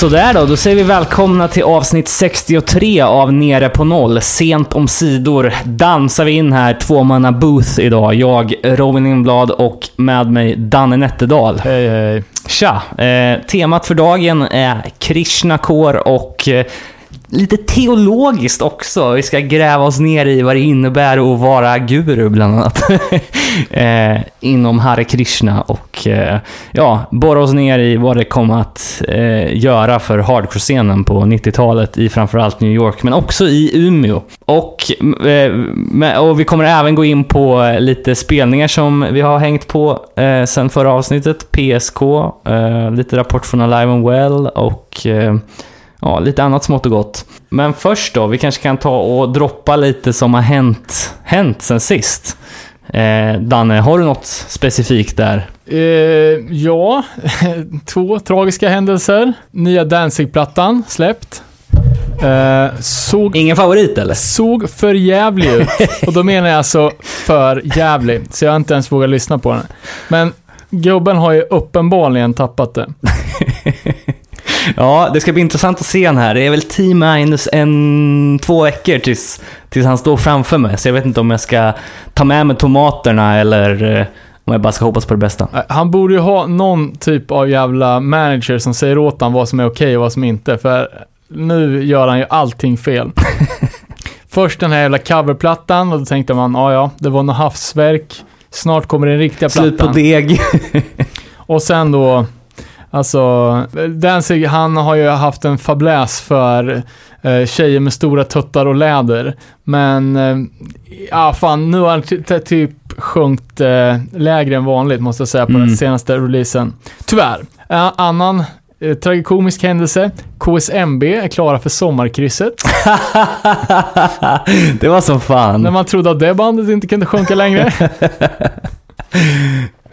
Sådär då, då säger vi välkomna till avsnitt 63 av Nere på Noll. Sent om sidor dansar vi in här, tvåmanna booth idag. Jag, Robin Lindblad och med mig Danne Nätterdal. Hej hej. Tja! Eh, temat för dagen är Krishna Kor och eh, lite teologiskt också. Vi ska gräva oss ner i vad det innebär att vara guru, bland annat. eh, inom Hare Krishna och eh, ja, borra oss ner i vad det kom att eh, göra för hardcore-scenen på 90-talet i framförallt New York, men också i Umeå. Och, eh, med, och vi kommer även gå in på eh, lite spelningar som vi har hängt på eh, sen förra avsnittet. PSK, eh, lite rapport från Alive and Well och eh, ja, lite annat smått och gott. Men först då, vi kanske kan ta och droppa lite som har hänt, hänt sen sist. Eh, Danne, har du något specifikt där? Eh, ja, två tragiska händelser. Nya Danzig-plattan släppt. Eh, såg, Ingen favorit eller? såg för jävlig ut. Och då menar jag alltså för jävlig. Så jag har inte ens vågat lyssna på den. Men gubben har ju uppenbarligen tappat det. Ja, det ska bli intressant att se han här. Det är väl T minus en, två veckor tills, tills han står framför mig. Så jag vet inte om jag ska ta med mig tomaterna eller eh, om jag bara ska hoppas på det bästa. Han borde ju ha någon typ av jävla manager som säger åt honom vad som är okej och vad som inte. För nu gör han ju allting fel. Först den här jävla coverplattan och då tänkte man, ja ja, det var något havsverk. Snart kommer den riktiga Slut på plattan. deg. Och sen då, alltså, Danzig han har ju haft en fabläs för eh, tjejer med stora tuttar och läder. Men, eh, ja fan, nu har han ty- ty- typ sjunkit eh, lägre än vanligt måste jag säga på Mm. den senaste releasen. Tyvärr. Eh, annan eh, tragikomisk händelse. KSMB är klara för sommarkrysset. det var som När fan. man trodde att det bandet inte kunde sjunka längre.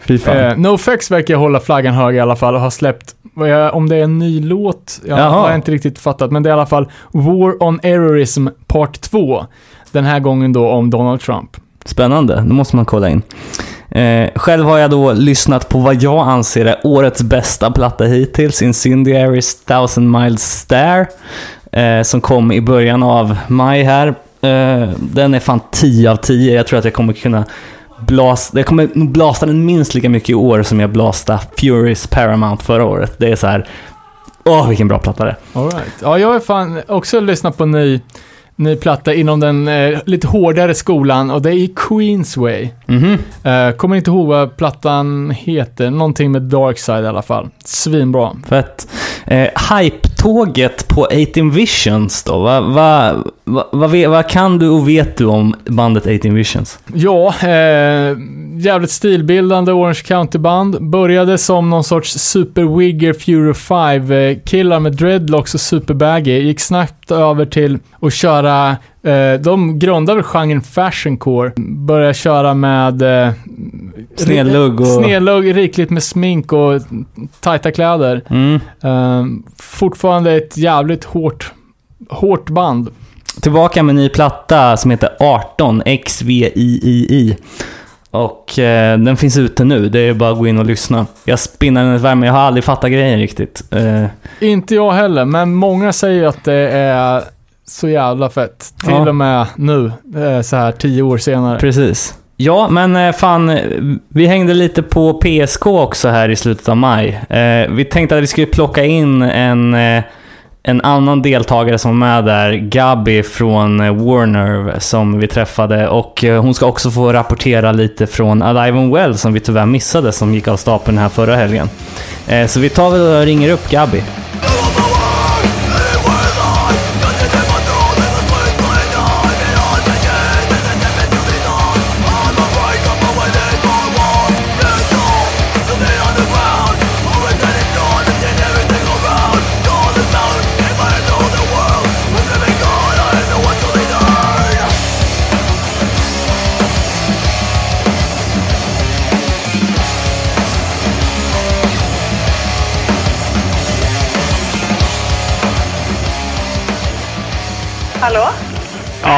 Fy fan. Eh, NoFX verkar hålla flaggan hög i alla fall och har släppt, jag- om det är en ny låt, jag Jaha. har jag inte riktigt fattat, men det är i alla fall War on Errorism Part 2. Den här gången då om Donald Trump. Spännande, det måste man kolla in. Eh, själv har jag då lyssnat på vad jag anser är årets bästa platta hittills, Incendiaries Thousand Miles Stare, eh, som kom i början av maj här. Eh, den är fan 10 av 10, jag tror att jag kommer kunna blasta, jag kommer nog blasta den minst lika mycket i år som jag blastade Furious Paramount förra året. Det är så här. åh vilken bra platta det är. Right. Ja, jag har fan också lyssnat på ny, ny platta inom den eh, lite hårdare skolan och det är Queensway. Mhm. Eh, kommer inte ihåg vad plattan heter, någonting med Darkside i alla fall. Svinbra. Fett. Eh, Tåget på 18 Visions då? Vad va, va, va, va, kan du och vet du om bandet 18 Visions? Ja, eh, jävligt stilbildande Orange County-band. Började som någon sorts Super Wigger Fury 5-killar eh, med dreadlocks och superbaggy. Gick snabbt över till att köra, eh, de grundade genren fashioncore. Började köra med eh, Snedlugg och- Snedlugg, rikligt med smink och tajta kläder. Mm. Eh, fortfarande ett jävligt hårt, hårt band. Tillbaka med en ny platta som heter 18 XVIII. Och eh, den finns ute nu, det är bara att gå in och lyssna. Jag spinnar den ett varv, men jag har aldrig fattat grejen riktigt. Eh, Inte jag heller, men många säger att det är så jävla fett. Till Ja. och med nu, eh, så här tio år senare. Precis. Ja, men eh, fan, eh, vi hängde lite på PSK också här i slutet av maj. Vi tänkte att vi skulle plocka in en, en annan deltagare som var med där, Gabi från Warner, som vi träffade. Och hon ska också få rapportera lite från Alive and Well, som vi tyvärr missade, som gick av stapeln här förra helgen. Så vi tar väl och ringer upp Gabi.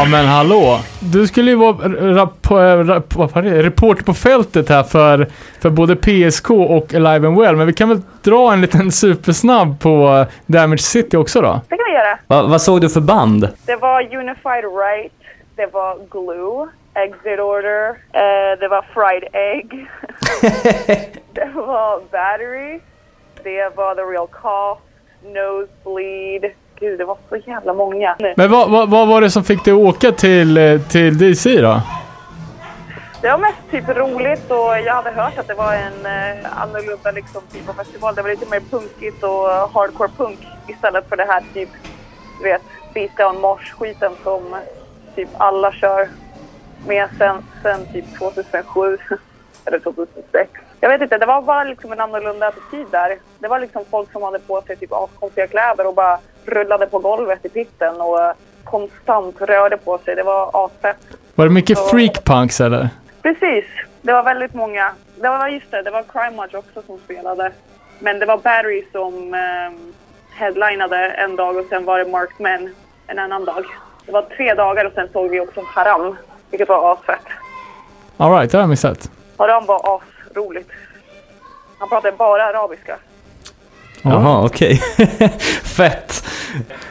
Ja men hallå! Du skulle ju vara rap, rap, vad var det? reporter på fältet här för, för både PSK och Alive and Well, men vi kan väl dra en liten supersnabb på Damage City också då? Det kan vi göra. Va, vad såg du för band? Det var Unified Right, det var Glue, Exit Order, eh, det var Fried Egg, det var Battery, det var The Real Cough, Nosebleed. Gud, det var så jävla många. Men vad, vad, vad var det som fick dig att åka till, eh, till DC då? Det var mest typ roligt och jag hade hört att det var en eh, annorlunda liksom, typ av festival. Det var lite mer punkigt och hardcore punk istället för det här typ, du vet, beatdown mosh-skiten som typ alla kör med sen, sen typ 2007 eller 2006. Jag vet inte, det var bara liksom en annorlunda attityd där. Det var liksom folk som hade på sig typ askonstiga kläder och bara rullade på golvet i pitten och eh, konstant rörde på sig. Det var asfett. Var det mycket freakpunks eller? Precis. Det var väldigt många. Det var just det, det var Crime Watch också som spelade. Men det var Battery som eh, headlinade en dag och sen var det Marked Men en annan dag. Det var tre dagar och sen såg vi också Haram, vilket var asfett. Alright, det har jag missat. Haram var asroligt. Han pratade bara arabiska. Jaha, okej. Fett.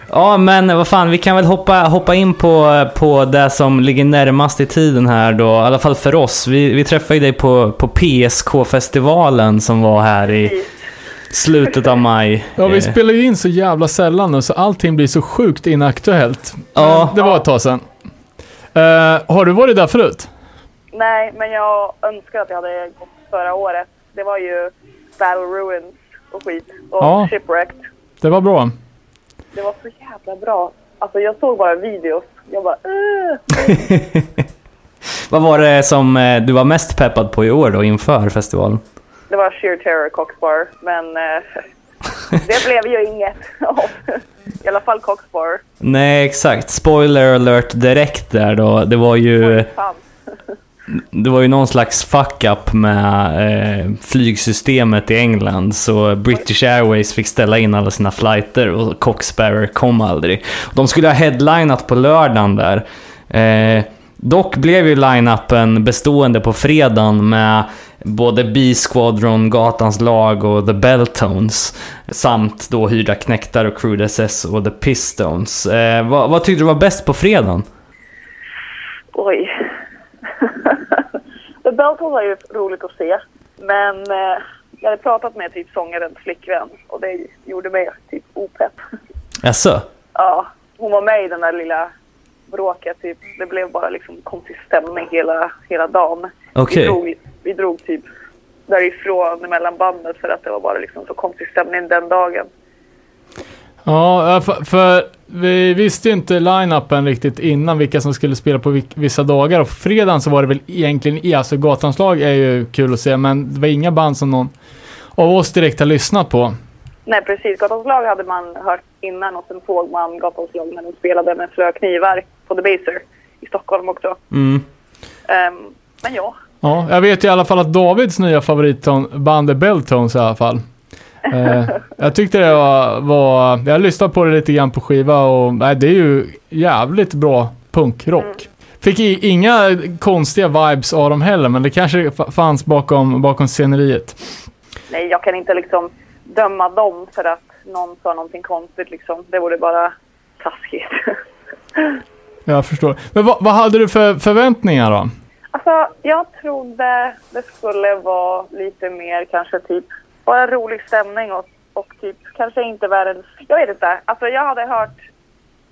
Ja, men vad fan, vi kan väl hoppa, hoppa in på, på det som ligger närmast i tiden här då, i alla fall för oss. Vi, vi träffade ju dig på, på PSK-festivalen som var här i slutet av maj. Ja, vi Eh, spelar ju in så jävla sällan nu så allting blir så sjukt inaktuellt. Ja. Det var ett tag sedan. Eh, har du varit där förut? Nej, men jag önskar att jag hade gått förra året. Det var ju Battle Ruins och skit. Och Ja. Shipwrecked. Det var bra. Det var så jävla bra. Alltså jag såg bara videos. Jag bara. Vad var det som eh, du var mest peppad på i år då inför festivalen? Det var sheer terror Coxbar. Men eh, det blev ju inget av. I alla fall Coxbar. Nej, exakt. Spoiler alert direkt där då. Det var ju. det var ju någon slags fuck-up med eh, flygsystemet i England. Så British Airways fick ställa in alla sina flighter och Coxbearer kom aldrig. De skulle ha headlinat på lördagen där. Eh, dock blev ju line-upen bestående på fredagen med både B-Squadron, Gatans lag och The Belltones. Samt då Hyrda Knektar och Crude SS och The Pistones. Eh, vad, vad tyckte du var bäst på fredagen? Oj. The Beltons var ju roligt att se. Men eh, jag hade pratat med typ sångarens flickvän och det gjorde mig typ opepp. Jaså? Ja, hon var med i den där lilla bråket. Typ. Det blev bara liksom konstig stämning hela, hela dagen. Okej. Vi, drog, vi drog typ därifrån mellan bandet för att det var bara liksom så konstig stämning den dagen. Ja, för, för vi visste ju inte line-upen riktigt innan vilka som skulle spela på vissa dagar. Och på fredagen så var det väl egentligen, alltså Gatans lag är ju kul att se, men det var inga band som någon av oss direkt har lyssnat på. Nej precis, Gatans lag hade man hört innan och sen såg man Gatans lag när de spelade med Slöa knivar på The Baser i Stockholm också. Mm. Ehm, men ja, Ja, jag vet i alla fall att Davids nya favoritband är Belltones i alla fall. Eh, jag tyckte det var, var, jag lyssnade på det lite grann på skiva och nej, det är ju jävligt bra punkrock. Fick i, inga konstiga vibes av dem heller, men det kanske fanns bakom, bakom sceneriet. nej jag kan inte liksom döma dem för att någon sa någonting konstigt liksom. Det vore bara taskigt. Jag förstår. Men vad, vad hade du för förväntningar då? Alltså, jag trodde det skulle vara lite mer kanske typ bara rolig stämning och, och typ kanske inte världens... Jag vet inte. Alltså jag hade hört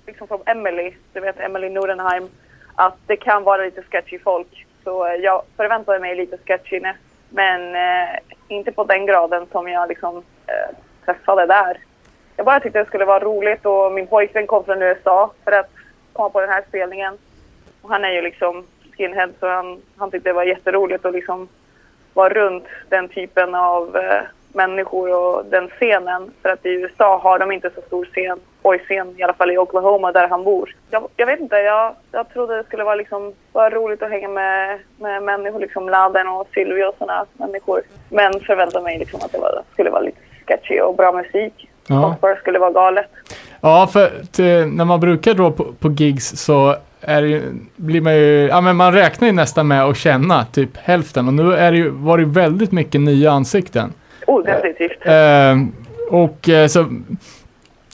liksom från Emily, du vet Emily Nordenheim, att det kan vara lite sketchy folk. Så eh, jag förväntade mig lite sketchiness. Men eh, inte på den graden som jag liksom eh, träffade där. Jag bara tyckte det skulle vara roligt och min pojkvän kom från USA för att komma på den här spelningen. Och han är ju liksom skinhead så han, han tyckte det var jätteroligt att liksom vara runt den typen av eh, människor och den scenen. För att i USA har de inte så stor scen, boy-scen, i alla fall i Oklahoma där han bor. Jag, jag vet inte, jag, jag trodde det skulle vara liksom vara roligt att hänga med, med människor, liksom Laden och Sylvia och sådana människor. Men förväntade mig liksom att det var, skulle vara lite sketchy och bra musik. Ja. Ja. skulle vara galet. Ja, för till, när man brukar dra på, på gigs så är ju, blir man ju, ja men man räknar ju nästan med att känna typ hälften och nu är det ju, var det väldigt mycket nya ansikten. Oh, definitivt. Eh, och eh, så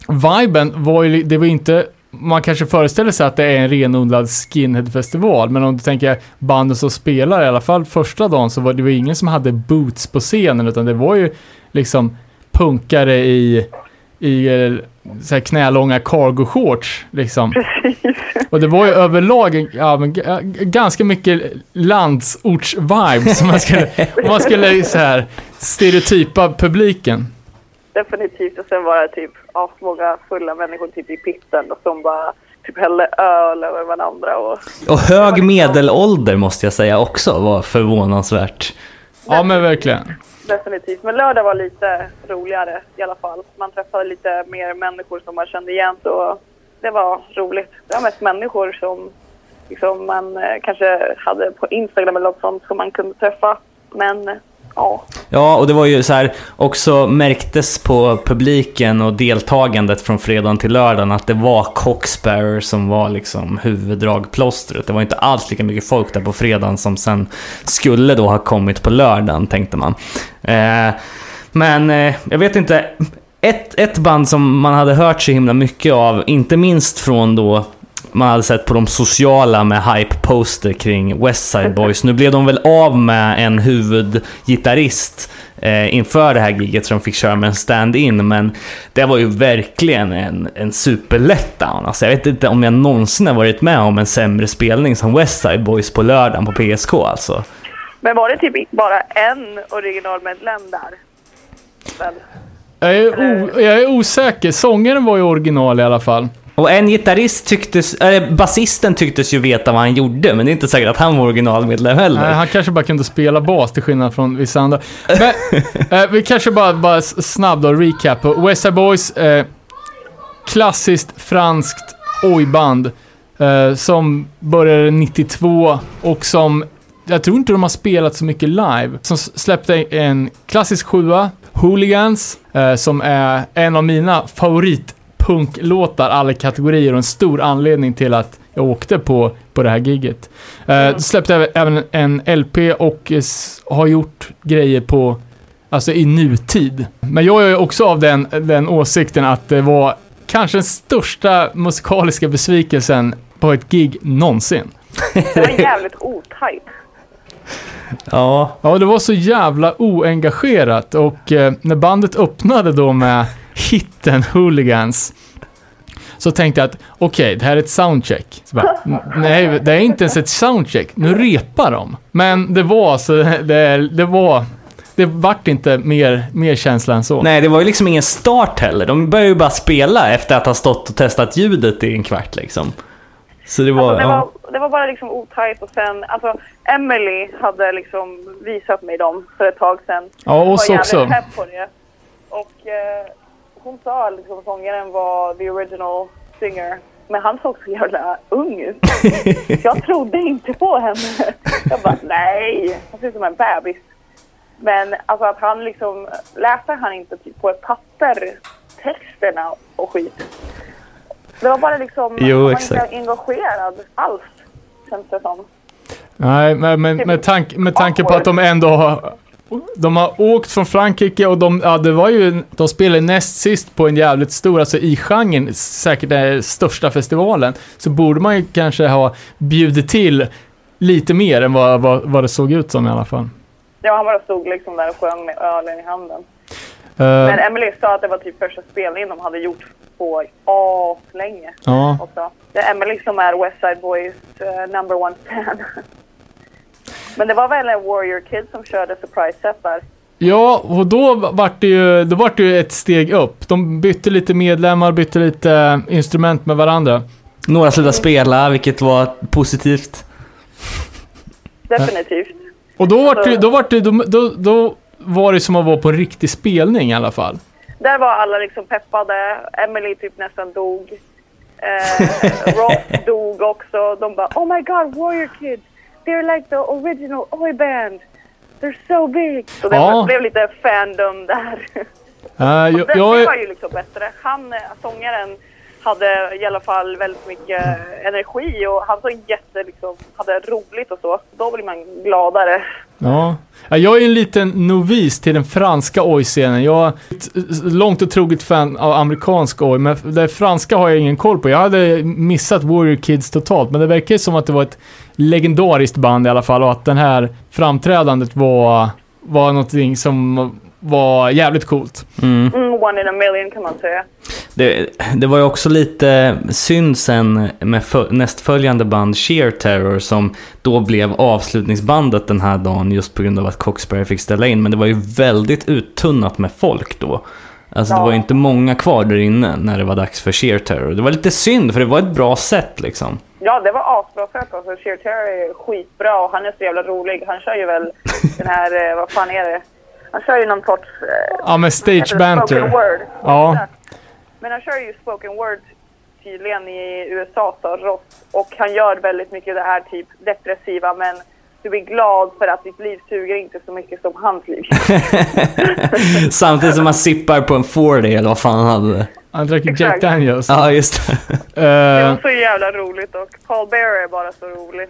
viben var ju, det var inte, man kanske föreställer sig att det är en renodlad skinhead-festival, men om du tänker banden som spelar, i alla fall första dagen, så var det var ingen som hade boots på scenen, utan det var ju liksom punkare i, i eh, så här knälånga cargo-shorts, liksom. Och det var ju överlag ja, men, ganska mycket landsorts-vibe, som man skulle, om man skulle så här stereotypa publiken. Definitivt. Och sen var det typ asmånga fulla människor typ i pitten och som bara typ hällde öl över varandra. Och Och hög medelålder måste jag säga också var förvånansvärt. Ja, men verkligen. definitivt. Men lördag var lite roligare i alla fall. Man träffade lite mer människor som man kände igen. Så det var roligt. Det var mest människor som liksom, man eh, kanske hade på Instagram eller något sånt som man kunde träffa. Men eh, ja, Ja, och det var ju så här också märktes på publiken och deltagandet från fredagen till lördagen att det var Coxbearer som var liksom huvuddragplåstret. Det var inte alls lika mycket folk där på fredagen som sen skulle då ha kommit på lördagen, tänkte man. Eh, men eh, jag vet inte. Ett, ett band som man hade hört så himla mycket av, inte minst från då man hade sett på de sociala med hype-poster kring West Side Boys. Nu blev de väl av med en huvudgitarrist eh, inför det här giget så de fick köra med en stand-in, men det var ju verkligen en, en superletdown. Alltså, jag vet inte om jag någonsin har varit med om en sämre spelning som West Side Boys på lördagen på PSK alltså. men var det typ bara en originalmedlem där? Väl? Jag är, o, jag är osäker. Sångaren var ju original i alla fall. Och en gitarrist tycktes, eller basisten tycktes ju veta vad han gjorde, men det är inte säkert att han var originalmedlem heller. Nej, han kanske bara kunde spela bas till skillnad från vissa andra. Men eh, vi kanske bara, bara snabbt då, recap. på West Side Boys, eh, klassiskt franskt ojband eh, som började 92 och som jag tror inte de har spelat så mycket live. Som släppte en klassisk sjua, Hooligans, eh, som är en av mina favoritpunklåtar alla kategorier och en stor anledning till att jag åkte på, på det här giget. Eh, släppte även- en LP och har gjort grejer på, alltså i nutid. Men jag är ju också av den, den åsikten att det var kanske den största musikaliska besvikelsen på ett gig någonsin. Det var jävligt otajt. Ja, Ja, det var så jävla oengagerat och eh, när bandet öppnade då med hitten Hooligans så tänkte jag att okej, det här är ett soundcheck. Så bara, "N- nej, det är inte ens ett soundcheck. Nu repar de. Men det var så, det, det var, det vart inte mer, mer känsla än så. nej det var ju liksom ingen start heller. De började ju bara spela efter att ha stått och testat ljudet i en kvart liksom. Så det var, Alltså, det, ja. var, det var bara liksom otajt och sen, alltså Emily hade liksom visat mig dem för ett tag sedan. Ja, oss var också. jävligt pepp på det. Och eh, hon sa liksom sångaren var the original singer. Men han såg så jävla ung ut. jag trodde inte på henne. Jag bara, nej, han ser ut som en bebis. Men alltså att han liksom, läste han inte typ på ett papper texterna och skit. Det var bara liksom, Jo, han var exakt. inte engagerad alls, känns det som. Nej, men, men med, tank, med tanke på att de ändå har... De har åkt från Frankrike och de, ja, det var ju, de spelade näst sist på en jävligt stor, alltså i genren, säkert den största festivalen, så borde man ju kanske ha bjudit till lite mer än vad, vad, vad det såg ut som i alla fall. Ja, han bara stod liksom där och sjöng med ölen i handen. Eh, Men Emily sa att det var typ första spelningen de hade gjort på länge ja. också. Det är Emily som är West Side Boys eh, number one fan. Men det var väl en Warrior Kid som körde surprise set där. ja, och då vart det ju, då vart det ju ett steg upp. De bytte lite medlemmar, bytte lite eh, instrument med varandra. Några slutade spela, vilket var positivt. Definitivt. Och då vart det, då vart det, då, då, då var det som att vara på en riktig spelning i alla fall. Där var alla liksom peppade. Emily typ nästan dog. Eh, Ross dog också. De bara Oh my god, Warrior Kids! They're like the original oi band! They're so big! Så det Ja. blev lite fandom där. Uh, jag, det, jag, det är- var ju liksom bättre. Han, eh, sångaren, hade i alla fall väldigt mycket energi och han så jätte liksom, hade roligt och så. Då blir man gladare. Ja. Jag är en liten novis till den franska oj-scenen. Jag är ett långt och troget fan av amerikansk oj, men det franska har jag ingen koll på. Jag hade missat Warrior Kids totalt, men det verkar ju som att det var ett legendariskt band i alla fall och att det här framträdandet var, var någonting som var jävligt coolt. Mm. Mm, one in a million kan man säga. Det, det var ju också lite synd sen med fö- nästföljande band Sheer Terror som då blev avslutningsbandet den här dagen just på grund av att Coxberry fick ställa in. Men det var ju väldigt uttunnat med folk då. Alltså det Ja. var ju inte många kvar där inne när det var dags för Sheer Terror. Det var lite synd för det var ett bra sätt liksom. Ja, det var asbra fett alltså. Sheer Terry är skitbra och han är så jävla rolig. Han kör ju väl den här, eh, vad fan är det? Han kör ju någon sorts... Eh, Ja, med stage det banter. word. Ja. Men han kör ju spoken word tydligen i USA, så Ross. Och han gör väldigt mycket det här typ depressiva, men du blir glad för att ditt liv suger inte så mycket som hans liv. Samtidigt som man sippar på en 40 eller vad fan han hade. Han drack Jack. Daniels. Ja, just det. Det Eh, var så jävla roligt och Paul Bearer är bara så rolig.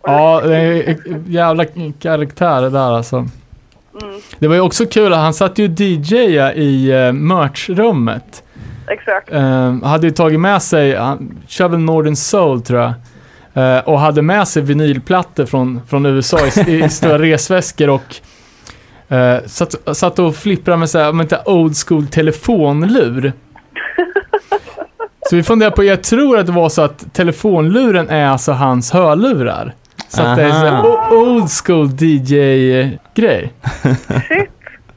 Och Ja, det är jävla karaktär det där alltså. Mm, Det var ju också kul att han satt ju DJa i uh, merchrummet. exakt. Uh, hade ju tagit med sig, han kör väl Northern Soul tror jag. Eh, och hade med sig vinylplattor från, från USA i, i stora resväskor och uh, satt, satt och flipprade med såhär, med ett old school telefonlur. Så vi funderar på, jag tror att det var så att telefonluren är alltså hans hörlurar. Så att det är så här, old school DJ-grej. Shit!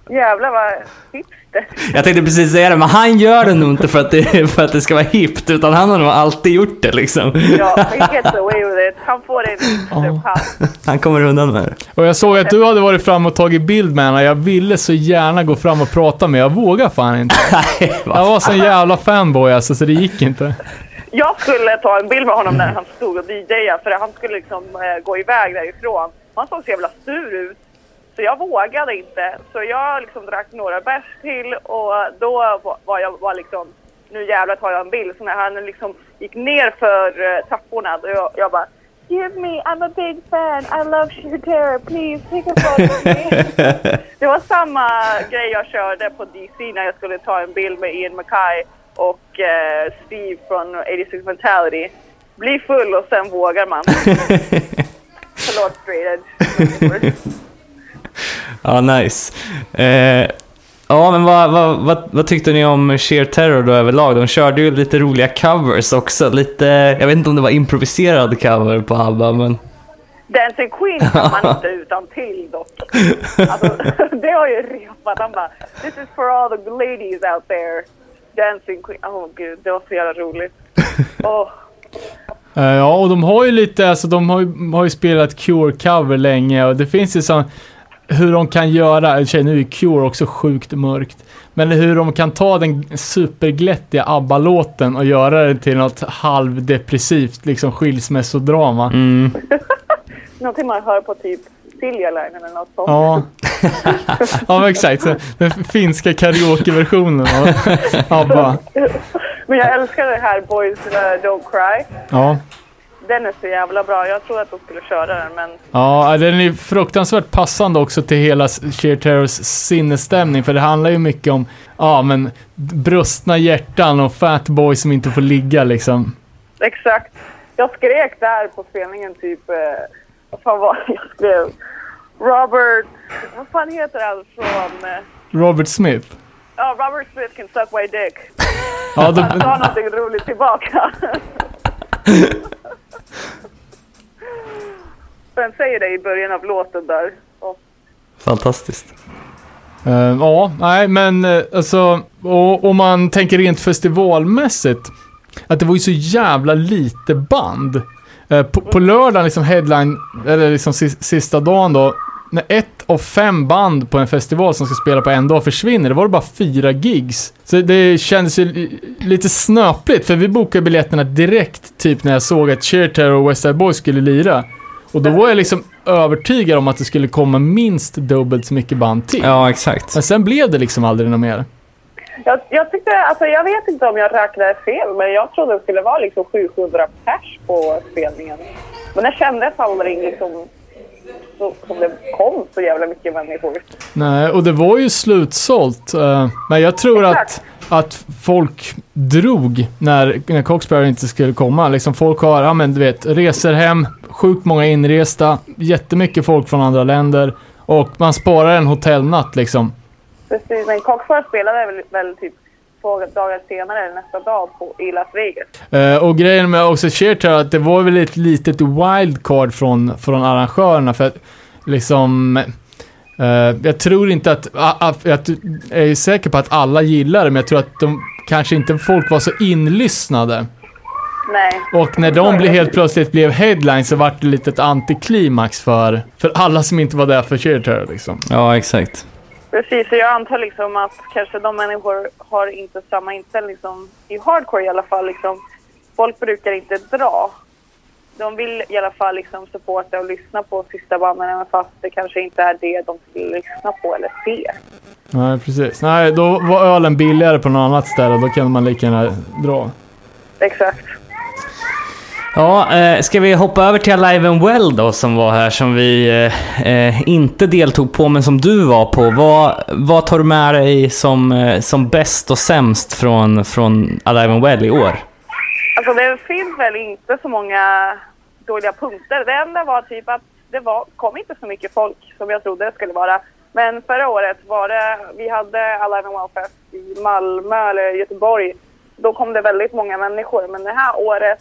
Jävlar vad hipster. Jag tänkte precis säga det, men han gör det nog inte för att det, för att det ska vara hippt, utan han har nog alltid gjort det liksom. Ja, he gets away with it. Han får en hipsterpass. Han kommer undan med det. Och jag såg att du hade varit fram och tagit bild med henne. Jag ville så gärna gå fram och prata med Jag vågade fan inte. Nej, Jag var sån jävla fanboy alltså, så det gick inte. Jag skulle ta en bild med honom när han stod och DJade för han skulle liksom eh, gå iväg därifrån. Han såg så jävla sur ut. Så jag vågade inte. Så jag liksom drack några bärs till och då var- jag var liksom nu jävlar tar jag en bild. Så när han liksom gick ner för eh, trapporna då jag, jag bara Give me, I'm a big fan, I love Terror, please take a photo. Det var samma grej jag körde på DC när jag skulle ta en bild med Ian Mackay och eh, Steve från 86 Mentality. Bli full och sen vågar man. Förlåt straight edge. Ja, nice. Eh, ja, men vad, vad, vad, vad tyckte ni om Sheer Terror då överlag? De körde ju lite roliga covers också. Lite, jag vet inte om det var improviserad cover på ABBA, men... Dancing Queen kan man inte utan till dock. Alltså, det har ju repat. Han bara This is for all the ladies out there. Dancing Queen. Åh oh, gud, det var så jävla roligt. Eh, ja, och de har ju lite, alltså de har ju, har ju spelat Cure-cover länge och det finns ju sån, hur de kan göra, sig, nu är Cure också sjukt mörkt, men hur de kan ta den superglättiga ABBA-låten och göra det till något halvdepressivt liksom skilsmässodrama. Mm. Någonting man hör på typ Silja Line eller något sånt. Ja. Ja, exakt. Så, den finska karaokeversionen av ABBA. Men jag älskar det här Boys Don't Cry. Ja. Den är så jävla bra. Jag tror att de skulle köra den men Ja, den är fruktansvärt passande också till hela Sheer Terrors sinnesstämning, för det handlar ju mycket om, ja men, brustna hjärtan och fatboy som inte får ligga liksom. exakt. Jag skrek där på spelningen typ, eh, vad fan var det jag skrev? Robert, vad fan heter han från, eh, Robert Smith. ja Robert Smith can suck my dick. Ja, då, Han sa någonting roligt tillbaka. Den säger det i början av låten där. Och Fantastiskt. eh, ja, nej men eh, alltså, och, om man tänker rent festivalmässigt, att det var ju så jävla lite band. Eh, på, på lördagen, liksom headline, eller liksom sis, sista dagen då, när ett av fem band på en festival som ska spela på en dag försvinner, det var det bara fyra gigs. Så det kändes ju li- lite snöpligt, för vi bokade biljetterna direkt, typ när jag såg att Cheer Terror och West Side Boys skulle lira. Och då var jag liksom övertygad om att det skulle komma minst dubbelt så mycket band till. Ja, exakt. Men sen blev det liksom aldrig något mer. Jag, jag tyckte, alltså jag vet inte om jag räknade fel, men jag trodde det skulle vara liksom 700 pers på spelningen. Men det kändes aldrig liksom så, som det kom så jävla mycket människor. Nej, och det var ju slutsålt. eh, Men jag tror att, Exakt. att folk drog när, när Coxberry inte skulle komma. Liksom folk har, ja men du vet, reser hem, sjukt många inresta, jättemycket folk från andra länder och man sparar en hotellnatt liksom. Precis, men Coxford spelade väl, väl typ två dagar senare, eller nästa dag, på, i Las Vegas. Eh, och grejen med också Cheerter att det var väl ett litet wildcard från, från arrangörerna för att liksom eh, jag tror inte att, a- a- jag är säker på att alla gillar det men jag tror att de kanske inte folk var så inlyssnade. Nej. Och när de blev helt plötsligt blev headline så vart det lite ett antiklimax för, för alla som inte var där för Cheerter liksom. Ja, exakt. Precis, så jag antar liksom att kanske de människor har inte samma inställning som i hardcore i alla fall. Liksom. Folk brukar inte dra. De vill i alla fall liksom supporta och lyssna på sista banden även fast det kanske inte är det de vill lyssna på eller se. Nej, precis. Nej, då var ölen billigare på något annat ställe. Då kan man lika gärna dra. Exakt. Ja, eh, ska vi hoppa över till Alive and Well då som var här som vi eh, eh inte deltog på men som du var på. Vad, vad tar du med dig som, eh, som bäst och sämst från, från Alive and Well i år? Alltså det finns väl inte så många dåliga punkter. Det enda var typ att det var, kom inte så mycket folk som jag trodde det skulle vara. Men förra året var det, vi hade Alive and Well Fest i Malmö eller Göteborg. Då kom det väldigt många människor. Men det här året,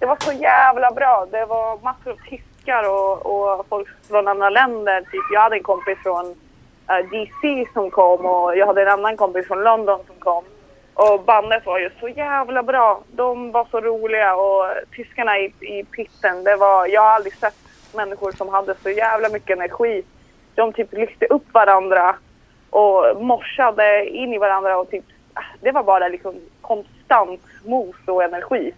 det var så jävla bra. Det var massor av tyskar och, och folk från andra länder. Typ, jag hade en kompis från eh, DC som kom och jag hade en annan kompis från London som kom. Och bandet var ju så jävla bra. De var så roliga och tyskarna i, i pitten, det var, jag har aldrig sett människor som hade så jävla mycket energi. De typ lyfte upp varandra och morsade in i varandra och typ, ah, det var bara liksom konstant mos och energi.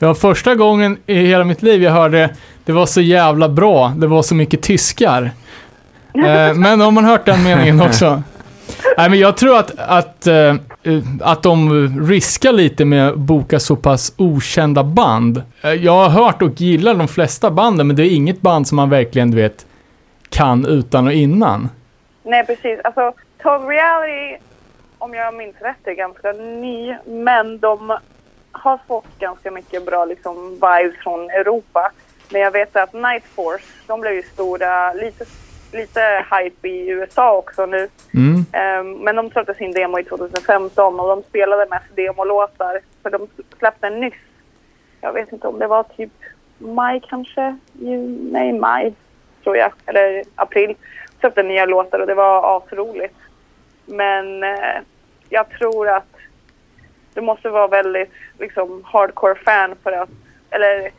Det var första gången i hela mitt liv jag hörde det var så jävla bra, det var så mycket tyskar. Eh, men har man hört den meningen också? Nej, men jag tror att, att, eh, att de riskar lite med att boka så pass okända band. Eh, Jag har hört och gillar de flesta banden, men det är inget band som man verkligen, du vet, kan utan och innan. Nej, precis. Alltså, Tom Reality, om jag minns rätt, är ganska ny. Men de har fått ganska mycket bra liksom, vibes från Europa. Men jag vet att Night Force, de blev ju stora, lite, lite hype i USA också nu. Mm. Ehm, men de släppte sin demo i 2015 och de spelade mest demolåtar. För de släppte nyss, jag vet inte om det var typ maj kanske? Nej, maj tror jag. Eller april. Släppte nya låtar och det var asroligt. Men eh, jag tror att du måste vara väldigt liksom, hardcore fan för att... Eller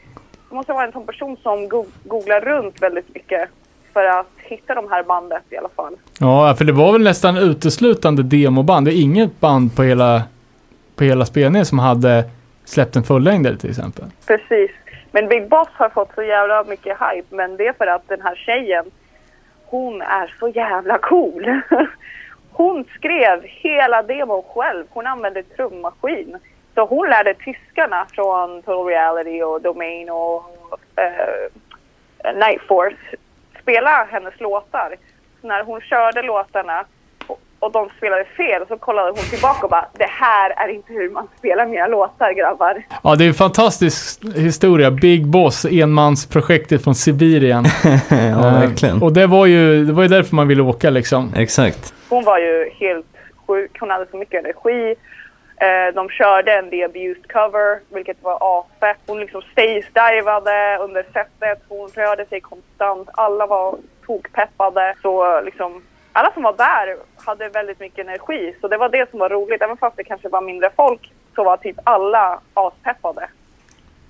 du måste vara en sån person som go- googlar runt väldigt mycket för att hitta de här bandet i alla fall. Ja, för det var väl nästan uteslutande demoband. Det är inget band på hela, på hela spelningen som hade släppt en fullängdare till exempel. Precis. Men Big Boss har fått så jävla mycket hype. Men det är för att den här tjejen, hon är så jävla cool. Hon skrev hela demon själv. Hon använde trummaskin. Så hon lärde tyskarna från Total Reality och Domain och eh, Night Force spela hennes låtar. Så när hon körde låtarna och, och de spelade fel så kollade hon tillbaka och bara det här är inte hur man spelar mina låtar grabbar. Ja, det är en fantastisk historia. Big Boss, enmansprojektet från Sibirien. ja, Eh, verkligen. Och det var, ju, det var ju därför man ville åka liksom. Exakt. Hon var ju helt sjuk. Hon hade så mycket energi. Eh, de körde en The Abused cover, vilket var asfett. Hon liksom stage-divade under setet. Hon rörde sig konstant. Alla var tokpeppade. Så liksom, alla som var där hade väldigt mycket energi. Så det var det som var roligt. Även fast det kanske var mindre folk så var typ alla aspeppade.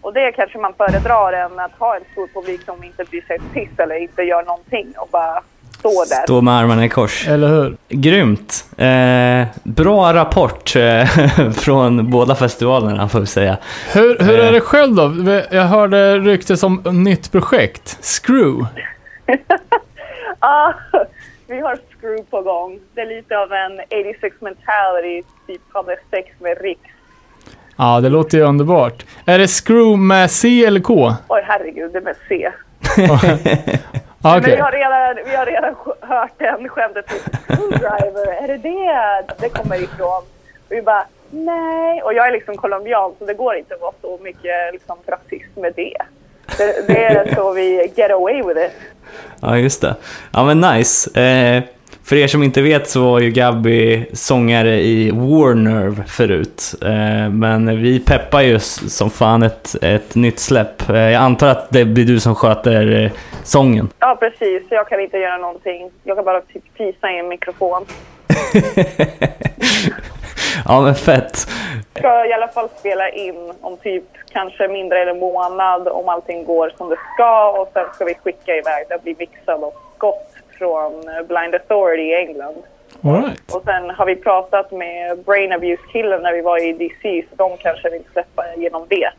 Och det kanske man föredrar än att ha en stor publik som inte bryr sig ett piss eller inte gör någonting och bara står där. Stå med armarna i kors. Eller hur? Grymt! Eh, bra rapport eh, från båda festivalerna får vi säga. Hur, hur Eh. är det själv då? Jag hörde ryktes om ett nytt projekt. Screw. Ja, vi har Screw på gång. Det är lite av en 86 mentality, typ hade sex med Rick. Ja, det låter ju underbart. Är det Screw med C eller K? Oj herregud, det är med C. Ja, Men vi har redan, vi har redan hört den skämtet Screwdriver, är det det det kommer ifrån? Och vi bara nej. Och jag är liksom colombian så det går inte att vara så mycket liksom, rasist med det. Det. Det är så vi get away with it. Ja, just det. Ja, men nice. Eh, för er som inte vet så var ju Gabby sångare i Warnerve förut. Eh, men vi peppar ju som fan ett, ett nytt släpp. Eh, jag antar att det blir du som sköter eh, sången. Ja precis, jag kan inte göra någonting. Jag kan bara typ fisa i en mikrofon. ja, men fett. ska i alla fall spela in om typ kanske mindre än en månad om allting går som det ska och sen ska vi skicka iväg det bli mixad och skott från eh, Blind Authority i England. Right. Och sen har vi pratat med Brain Abuse-killen när vi var i DC så de kanske vill släppa genom det.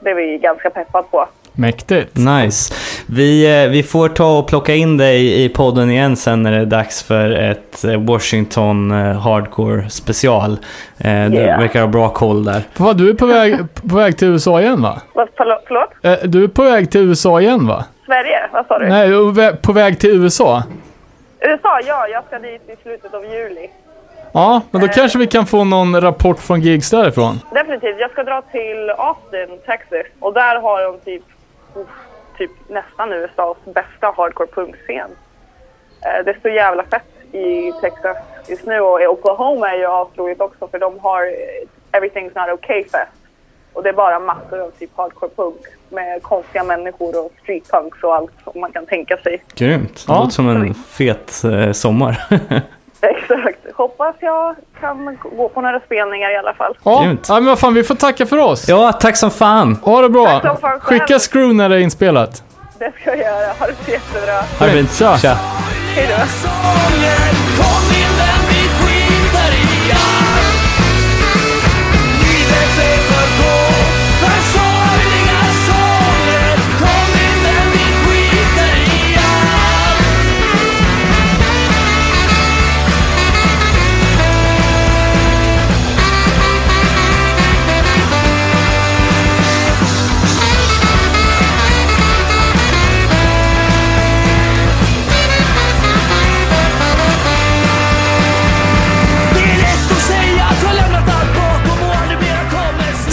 Det är vi ganska peppad på. Mäktigt. Nice. Vi, eh, vi får ta och plocka in dig i podden igen sen när det är dags för ett eh, Washington eh, Hardcore special. Eh, Du Yeah. verkar ha bra koll där. Vad, du är på väg, på väg till USA igen va? Vad, förlåt, Du är på väg till USA igen va? Sverige? Vad sa du? Nej, du är på väg till USA. USA? Ja, jag ska dit i slutet av juli. Ja, men då kanske vi kan få någon rapport från gigs därifrån. Definitivt. Jag ska dra till Austin, Texas. Och där har de typ, typ nästan USAs bästa hardcore punkscen. Eh, Det är så jävla fett i Texas just nu. Och i Oklahoma är ju asroligt också för de har eh, Everything's Not Okay Fest. Och det är bara massor av typ hardcore punk med konstiga människor och streetpunks och allt som man kan tänka sig. Grymt. Det Ja. låter som en fet eh, sommar. Exakt. Hoppas jag kan gå på några spelningar i alla fall. Ja, Grymt. ja men vad fan, vi får tacka för oss. ja, tack som fan. Ha det bra. Tack som fan själv. Skicka screw när det är inspelat. Det ska jag göra. Ha det så jättebra. Ha det fint. Tja. Tja. Hej då.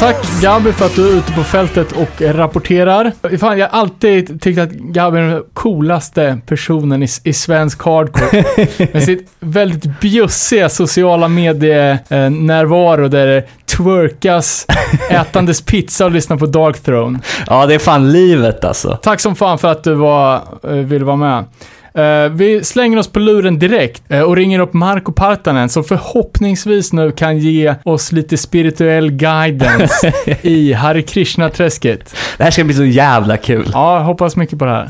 Tack Gabi för att du är ute på fältet och rapporterar. Fan, jag har alltid tyckt att Gabi är den coolaste personen i, i svensk hardcore. Med sitt väldigt bjussiga sociala medienärvaro där det twerkas, ätandes pizza och lyssnar på Dark Throne. Ja, det är fan livet alltså. Tack som fan för att du var, eh, ville vara med. Eh, vi slänger oss på luren direkt eh, och ringer upp Marco Partanen som förhoppningsvis nu kan ge oss lite spirituell guidance i Hare Krishna-träsket. Det här ska bli så jävla kul. Ja, hoppas mycket på det här.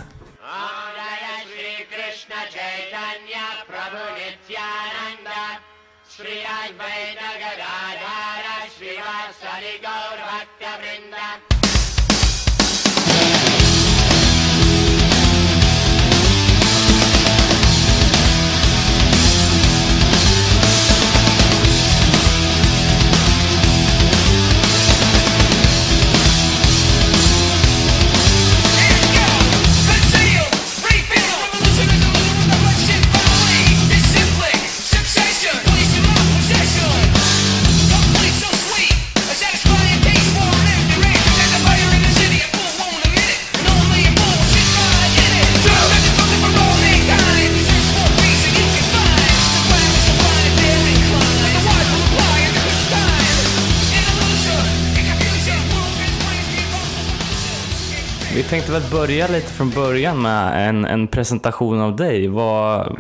Vi tänkte väl börja lite från början med en, en presentation av dig. Vad,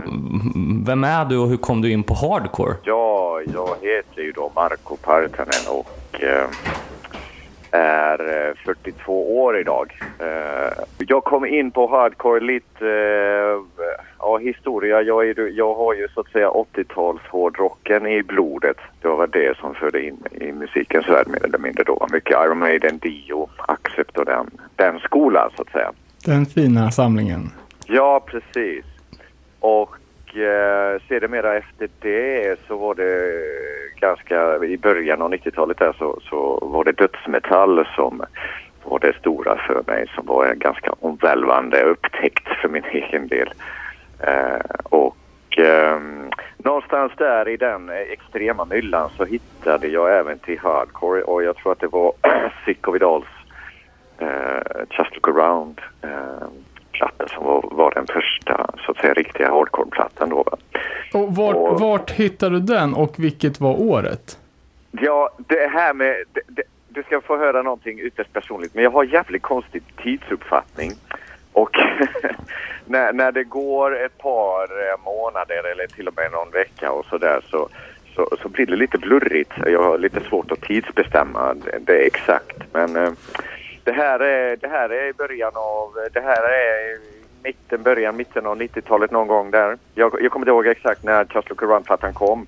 vem är du och hur kom du in på hardcore? Ja, jag heter ju då Marco Partanen och eh, är eh, 42 år idag. Eh, jag kom in på hardcore lite, eh, ja historia, jag, är, jag har ju så att säga 80-tals hårdrocken i blodet. Det var det som förde in i musikens värld mer eller mindre då. Mycket Iron Maiden, Dio, Accept och den, den skolan så att säga. Den fina samlingen. Ja, precis. Och eh, sedermera efter det så var det ganska, i början av 90-talet där så, så var det dödsmetall som var det stora för mig som var en ganska omvälvande upptäckt för min egen del. Eh, och ehm, någonstans där i den extrema myllan så hittade jag även till hardcore och jag tror att det var Sick of It Alls Just Look Around eh, platta som var, var den första så att säga riktiga hardcore-plattan då. Och vart, Och- vart hittade du den och vilket var året? Ja, det här med... Det, det, du ska få höra någonting ytterst personligt, men jag har jävligt konstig tidsuppfattning. Och när, när det går ett par eh, månader eller till och med någon vecka och sådär så, så, så blir det lite blurrigt. Jag har lite svårt att tidsbestämma det, exakt. Men eh, det, här är, det här är början av... Det här är mitten, början, mitten av 90-talet någon gång där. Jag, jag kommer inte ihåg exakt när Just Look Around-plattan kom.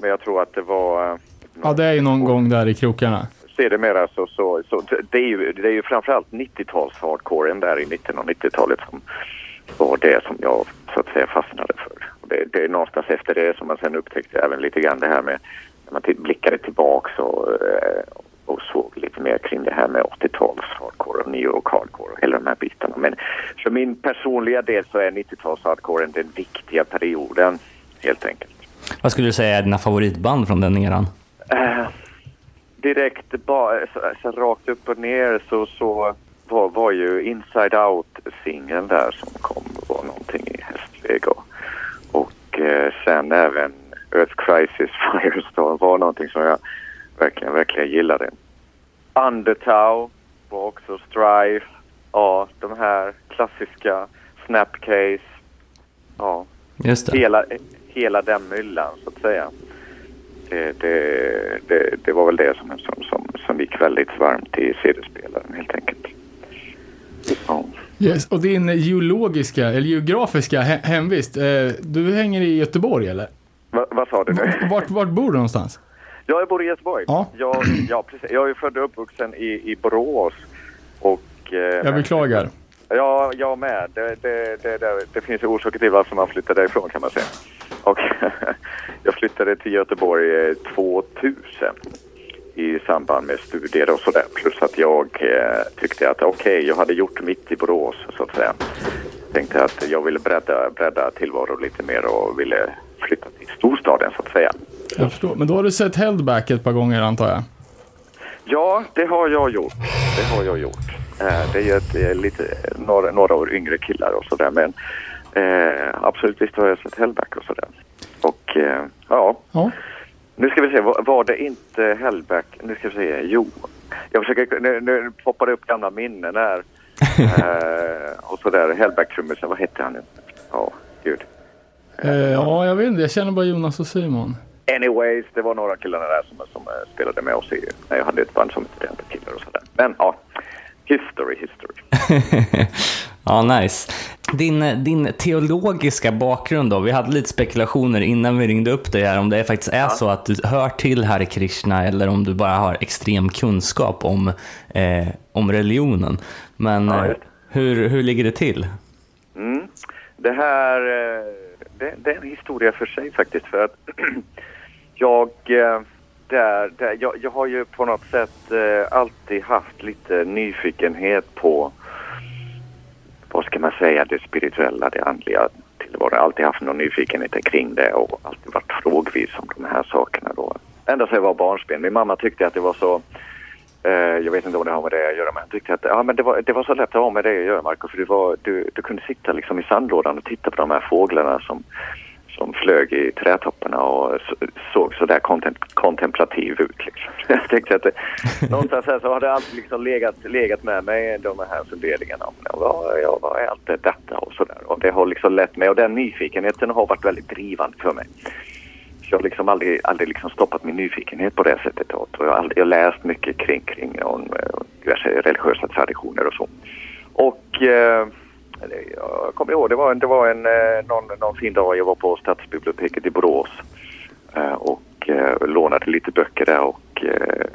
Men jag tror att det var... eh, Ja, det är ju någon gång där i krokarna. Sedermera så, så, så det är ju, det är ju framförallt 90-tals hardcoren där i mitten av 90-talet som var det som jag så att säga fastnade för. Och det, det är någonstans efter det som man sen upptäckte även lite grann det här med när man till- blickade tillbaks och, eh, och såg lite mer kring det här med 80-tals hardcore och New York hardcore och hela de här bitarna. Men för min personliga del så är 90-tals hardcoren den viktiga perioden helt enkelt. Vad skulle du säga är dina favoritband från den eran? Eh, direkt bara så, så rakt upp och ner så, så var, var ju Inside Out-singeln där som kom var någonting i hästväg och, och eh, sen även Earth Crisis Firestorm var någonting som jag verkligen, verkligen gillade. Undertow var också Strife. Ja, de här klassiska Snapcase. Ja, Just det. hela, hela den myllan så att säga. Det, det, det, det var väl det som, som, som, som gick väldigt varmt i CD-spelaren helt enkelt. Ja. Yes. Och din geologiska, eller geografiska he- hemvist, eh, du hänger i Göteborg eller? Va, vad sa du nu? Vart, vart bor du någonstans? Ja, jag bor i Göteborg. Ja. Jag, ja, precis. Jag är född och uppvuxen i, i Borås. Och, eh, Jag beklagar. Ja, jag med. Det, det, det, det, det finns ju orsaker till varför man flyttar därifrån kan man säga. Och jag flyttade till Göteborg eh, 2000 i samband med studier och sådär. Plus att jag eh, tyckte att okej, jag hade gjort mitt i Borås så att säga. Tänkte att jag ville bredda, bredda tillvaron lite mer och ville flytta till storstaden så att säga. Jag förstår. Men då har du sett Heldback ett par gånger antar jag? Ja, det har jag gjort. Det har jag gjort. Eh, det är ett, lite, några, några år yngre killar och sådär. Men eh, absolut, visst har jag sett Hellback och sådär. Och eh, ja, Ja. nu ska vi se. Var, var det inte Hellback? Nu ska vi se. Jo, jag försöker... Nu, nu poppar det upp gamla minnen här. eh, och sådär. Hellback-trummisen, vad hette han nu? Ja, gud. Eh, ja, jag vet inte. Jag känner bara Jonas och Simon. Anyways, det var några killarna där som, som eh, spelade med oss i, när jag hade ett band som hette Killer och sådär. Men ja, history, history. ja, nice. Din, din teologiska bakgrund då? Vi hade lite spekulationer innan vi ringde upp dig här om det faktiskt är så att du hör till Hare Krishna eller om du bara har extrem kunskap om, eh, om religionen. Men Ja, eh, hur, hur ligger det till? Mm. Det här, eh, det, det är en historia för sig faktiskt för att jag, eh, där, där, jag, jag har ju på något sätt eh, alltid haft lite nyfikenhet på, vad ska man säga, det spirituella, det andliga tillvaron. Alltid haft någon nyfikenhet kring det och alltid varit frågvis om de här sakerna då. Ända sedan jag var barnsben. Min mamma tyckte att det var så eh, jag vet inte om det har med det att göra men jag tyckte att ja, men det, var, det var så lätt att ha med det att göra Marco för du, var, du, du kunde sitta liksom i sandlådan och titta på de här fåglarna som, som flög i trädtopparna och såg så där kontemplativ ut. Liksom. Jag tänkte att det, någonstans här så har det alltid liksom legat, legat med mig de här funderingarna om vad, ja, vad är allt det detta och sådär. Och det har liksom lett mig och den nyfikenheten har varit väldigt drivande för mig. Så jag har liksom aldrig, aldrig liksom stoppat min nyfikenhet på det sättet. Och jag har aldrig, jag har läst mycket kring, kring och, och diverse religiösa traditioner och så. Och eh, jag kommer ihåg, det var, en- det var en, eh, någon, någon fin dag jag var på stadsbiblioteket i Borås eh, och eh, lånade lite böcker där och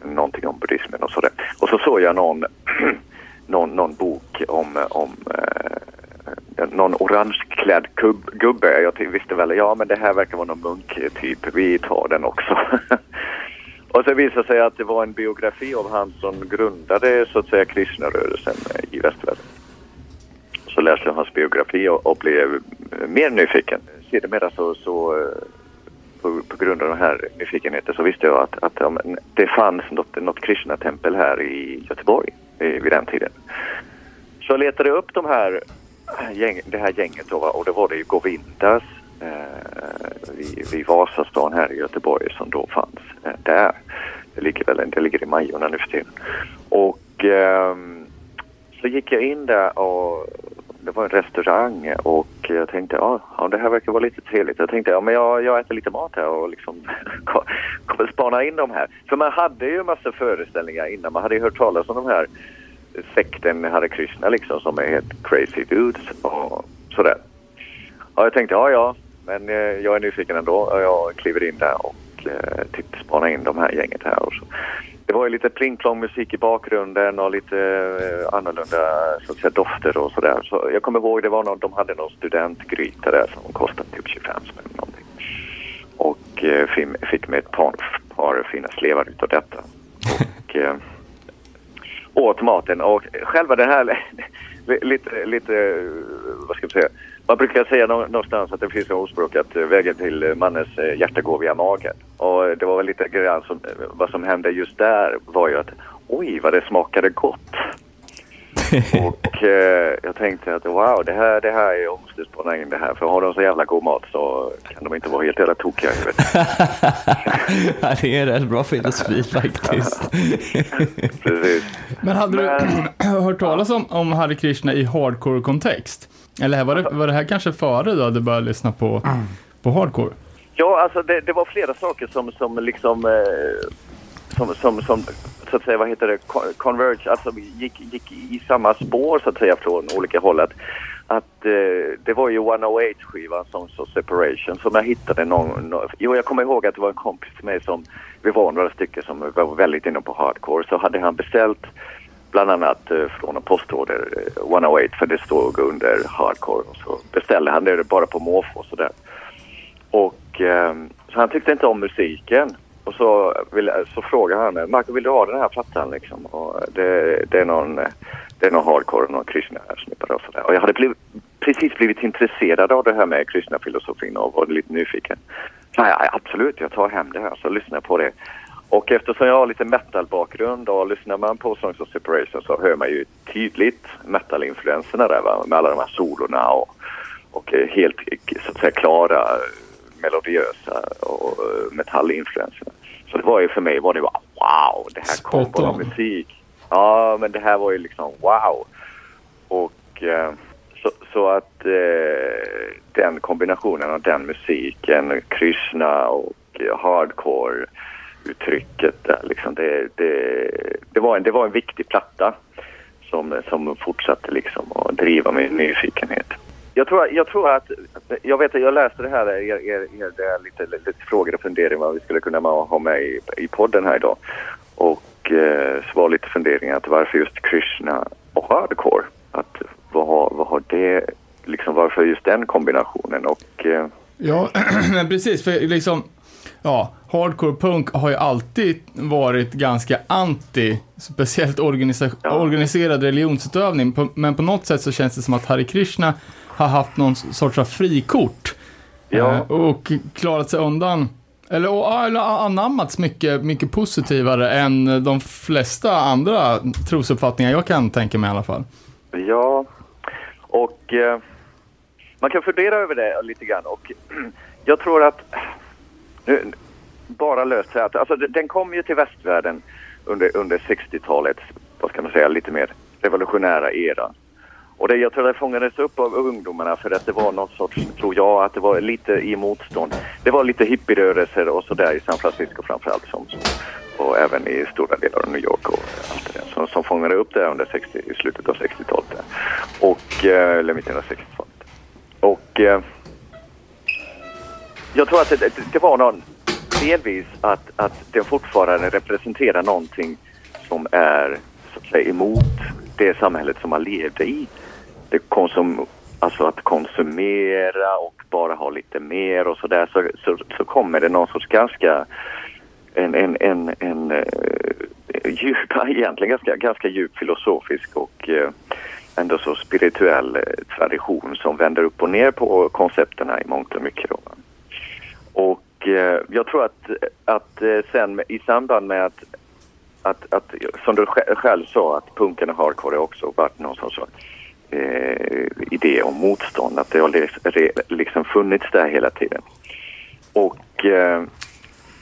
någonting om buddhismen och sådär. Och så såg jag någon, någon, någon bok om, om någon orangeklädd kub, gubbe. Jag visste väl, ja men det här verkar vara någon munktyp. Vi tar den också. och så visade det sig att det var en biografi av han som grundade så att säga kristnarörelsen i västvärlden. Läste hans biografi och, och blev mer nyfiken. Sedermera så, så eh, på, på grund av den här nyfikenheten så visste jag att, att det fanns något, något Krishna-tempel här i Göteborg vid den tiden. Så jag letade upp de här, gäng, det här gänget då, och då var det ju Govindas eh, vid, vid Vasastan här i Göteborg som då fanns eh, där. Det ligger väl det ligger i Majorna nu för tiden. Och eh, så gick jag in där och det var en restaurang och jag tänkte ah, ja, det här verkar vara lite trevligt. Jag tänkte ja men jag, jag äter lite mat här och liksom kommer spana in de här. För man hade ju en massa föreställningar innan. Man hade ju hört talas om de här sekten Hare Krishna liksom som är helt crazy dudes och sådär. Ja, jag tänkte ja ja, men eh, jag är nyfiken ändå och jag kliver in där och eh, typ spanar in de här gänget här. Och så. Det var ju lite plingplong musik i bakgrunden och lite eh, annorlunda så att säga, dofter och sådär. Så jag kommer ihåg det var någon, de hade någon studentgryta där som kostade typ 25 spänn någonting. Och eh, fick, fick med ett par, par fina slevar utav detta. Och eh, åt maten och själva det här lite, lite, vad ska man säga, man brukar säga nå- någonstans att det finns en ordspråk att eh, vägen till eh, mannens eh, hjärta går via magen. Och det var väl lite grann som, vad som hände just där var ju att oj vad det smakade gott. och eh, jag tänkte att wow det här, det här är, måste spana in det här för har de så jävla god mat så kan de inte vara helt jävla tokiga i huvudet. Ja, det är en rätt bra filosofi faktiskt. Precis. Men hade Men- du hört talas om, om Hare Krishna i hardcore-kontext? Eller var det, var det här kanske före du hade börjat lyssna på, på hardcore? Ja, alltså det, det var flera saker som, som liksom eh, som, som, som, så att säga, vad heter det, Con- converge, alltså gick, gick i samma spår så att säga från olika håll. Att, att eh, det var ju 108-skivan Songs of Separation som jag hittade någon, nå- jo jag kommer ihåg att det var en kompis till mig som, vi var några stycken som var väldigt inne på hardcore, så hade han beställt bland annat eh, från en postorder 108 för det stod under hardcore och så beställde han det bara på måfå och sådär. Och ehm, så han tyckte inte om musiken. Och så, vill, så frågade han mig, Marco vill du ha den här plattan liksom? Och det, det är någon, eh, det är någon hardcore, någon kristna snippare och sådär. Och jag hade blivit, precis blivit intresserad av det här med kristna filosofin och var lite nyfiken. Så jag, absolut, jag tar hem det här. Så lyssnar på det. Och eftersom jag har lite metal-bakgrund och lyssnar man på Songs of Separation så hör man ju tydligt metal-influenserna där va? med alla de här solorna och, och helt så att säga klara melodiösa och metallinfluenserna. Så det var ju för mig var det bara wow, det här kom on. musik. Ja, men det här var ju liksom wow. Och eh, så, så att eh, den kombinationen av den musiken, Krishna och hardcore uttrycket där liksom, det, det, det, var en, det var en viktig platta som, som fortsatte liksom att driva min nyfikenhet. Jag tror, jag tror att, jag vet att jag läste det här, er, er, er, det är lite, lite frågor och funderingar vad vi skulle kunna ha med i, i podden här idag. Och eh, så var lite funderingar att varför just Krishna och hardcore? Att vad har, vad har det, liksom varför just den kombinationen? Och eh, Ja, precis. För liksom, ja, hardcore punk har ju alltid varit ganska anti, speciellt organisa- Ja. organiserad religionsutövning. Men på något sätt så känns det som att Hare Krishna har haft någon sorts av frikort. Ja. Eh, och klarat sig undan. Eller, eller anammats mycket, mycket positivare än de flesta andra trosuppfattningar jag kan tänka mig i alla fall. Ja, och eh, man kan fundera över det lite grann och jag tror att nu, bara löst så att alltså, den- kom ju till västvärlden under, under 60-talet, vad ska man säga, lite mer revolutionära era. Och det, jag tror det fångades upp av ungdomarna för att det var någon sorts, tror jag, att det var lite i motstånd. Det var lite hippierörelser och sådär i San Francisco framförallt som, och även i stora delar av New York och allt det där som, som fångade upp det under 60, i slutet av 60-talet. Och, eh, eller mitten av 60-talet. Och eh, jag tror att det, det, det var någon, delvis att, att den fortfarande representerar någonting som är så att säga emot det samhället som man levde i. Det konsum, alltså att konsumera och bara ha lite mer och sådär så, så, så kommer det någon sorts ganska en, en, en, en uh, djup, egentligen ganska, ganska djup filosofisk och uh, ändå så spirituell eh, tradition som vänder upp och ner på koncepterna i mångt och mycket. Då. Och eh, jag tror att, att eh, sen i samband med att, att, att som du själv sa, att punken och hardcore också varit någon sorts eh, idé om motstånd. Att det har liksom, liksom funnits där hela tiden. Och, eh,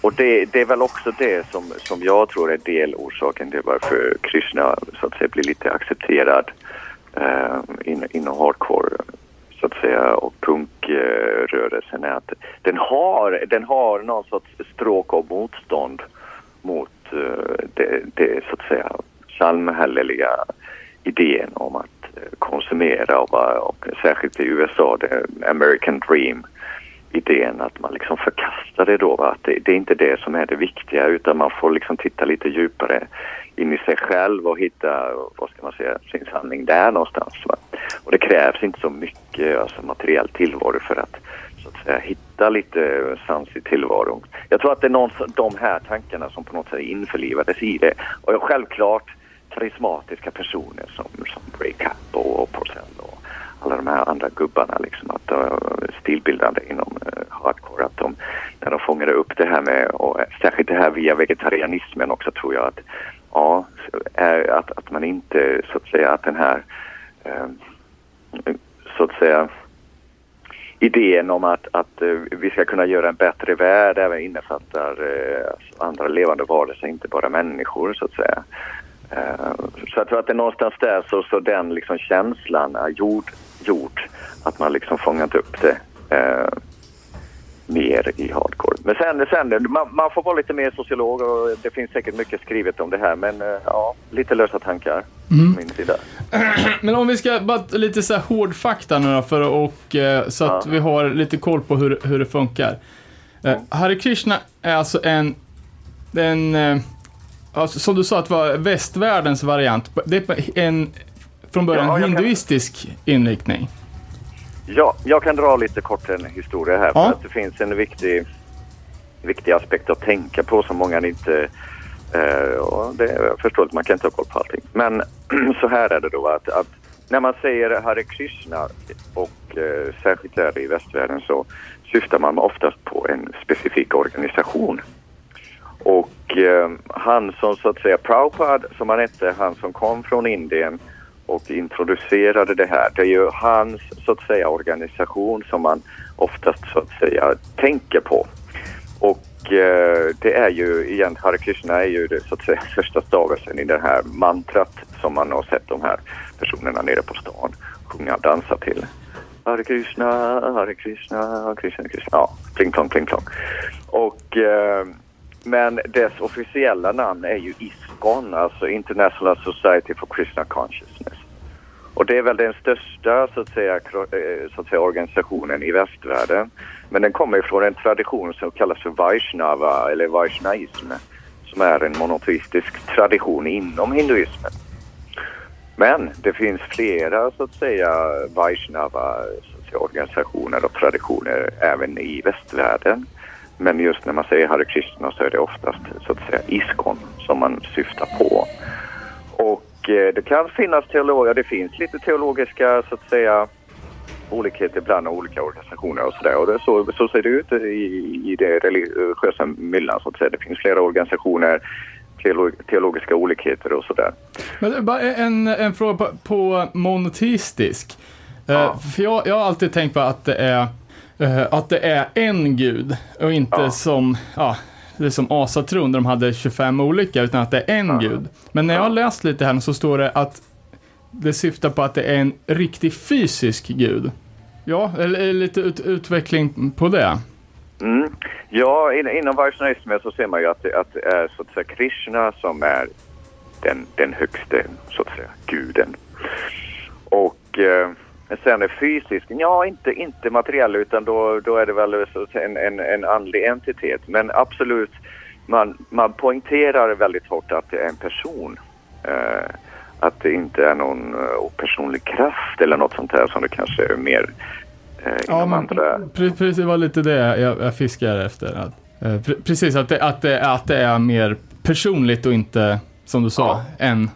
och det, det, är väl också det som, som jag tror är delorsaken till varför Krishna så att säga blir lite accepterad eh, in, inom hardcore så att säga och punkrörelsen är att den har, den har någon sorts stråk av motstånd mot eh, det, det så att säga samhälleliga idén om att eh, konsumera och, och särskilt i USA, det American Dream idén att man liksom förkastar det då. Att det, det, är inte det som är det viktiga utan man får liksom titta lite djupare in i sig själv och hitta, vad ska man säga, sin sanning där någonstans. Va? Och det krävs inte så mycket alltså, materiell tillvaro för att, så att säga, hitta lite sans i tillvaron. Jag tror att det är någon, de här tankarna som på något sätt införlivades i det. Och självklart karismatiska personer som, som Ray Capo och Porcell och alla de här andra gubbarna liksom att uh, stilbildande inom uh, hardcore att de när de fångade upp det här med och särskilt det här via vegetarianismen också tror jag att ja, är att, att man inte så att säga att den här uh, så att säga idén om att, att uh, vi ska kunna göra en bättre värld även innefattar uh, andra levande varelser, inte bara människor så att säga. Så jag tror att det är någonstans där så, så den liksom känslan är gjord att man liksom fångat upp det eh, mer i hardcore. Men sen, sen man, man, får vara lite mer sociolog och det finns säkert mycket skrivet om det här men eh, ja, lite lösa tankar mm. min sida. Men om vi ska bara lite så här hård fakta nu då för och, eh, så att ja. vi har lite koll på hur, hur det funkar. Eh, Hare Krishna är alltså en, en Alltså, som du sa att det var västvärldens variant. Det är en från början ja, hinduistisk kan... inriktning. Ja, jag kan dra lite kort en historia här. Ja. För att det finns en viktig, viktig aspekt att tänka på som många inte... Eh, och det är förståeligt, man kan inte ha koll på allting. Men så här är det då att, att när man säger Hare Krishna och eh, särskilt där i västvärlden så syftar man oftast på en specifik organisation. Och eh, han som så att säga, Prabhupada som han hette, han som kom från Indien och introducerade det här. Det är ju hans så att säga organisation som man oftast så att säga tänker på. Och eh, det är ju igen, Hare Krishna är ju det så att säga första stavelsen i det här mantrat som man har sett de här personerna nere på stan sjunga och dansa till. Hare Krishna, Hare Krishna, Krishna Krishna. Ja, pling plong, pling plong. Och eh, men dess officiella namn är ju ISKCON, alltså International Society for Krishna Consciousness. Och det är väl den största så att säga, eh, så att säga, organisationen i västvärlden. Men den kommer från en tradition som kallas för Vaishnava eller Vaishnaism som är en monoteistisk tradition inom hinduismen. Men det finns flera så att säga Vaishnava så att säga, organisationer och traditioner även i västvärlden. Men just när man säger Hare Krishna så är det oftast så att säga iskon som man syftar på. Och eh, det kan finnas teologer, det finns lite teologiska så att säga olikheter bland olika organisationer och sådär. Och det, så, så ser det ut i, i det religiösa myllan så att säga. Det finns flera organisationer, teolog, teologiska olikheter och sådär. Men bara en, en fråga på, på monoteistisk. Eh, ja. Uh, för jag, jag har alltid tänkt på att det är att det är en gud och inte ja. som, ja, det är som asatron där de hade 25 olika, utan att det är en ja. gud. Men när jag har läst lite här så står det att det syftar på att det är en riktig fysisk gud. Ja, eller lite ut, utveckling på det. Mm. Ja, in, inom vaishnaismen så ser man ju att det, att det är så att säga Krishna som är den, den högste, så att säga, guden. Och eh, Sen är fysisk, ja inte, inte materiell utan då, då är det väl en, en, en andlig entitet. Men absolut, man, man poängterar väldigt hårt att det är en person. Eh, att det inte är någon eh, opersonlig kraft eller något sånt där som det kanske är mer eh, Ja, men andra. pre- precis, det var lite det jag, jag fiskar efter. Att, eh, pre- precis, att det, att, det, att det är mer personligt och inte, som du sa, en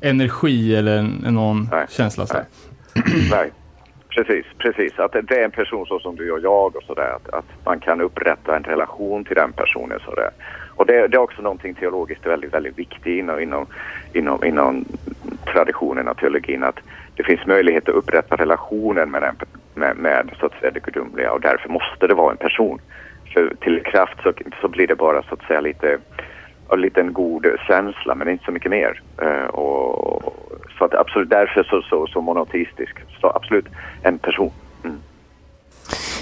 energi eller en någon Nej, känsla. Så. nej. Nej, precis, precis. Att det är en person så som du och jag och sådär. Att, att man kan upprätta en relation till den personen sådär. Och det, det är också någonting teologiskt väldigt, väldigt viktigt inom, inom, inom, inom traditionen av teologin. Att det finns möjlighet att upprätta relationen med, den, med, med så att säga det gudomliga och därför måste det vara en person. För till kraft så, så blir det bara så att säga lite lite en god känsla men inte så mycket mer. Eh, och, så att absolut därför så, så, så monoteistisk. Så absolut en person. Mm.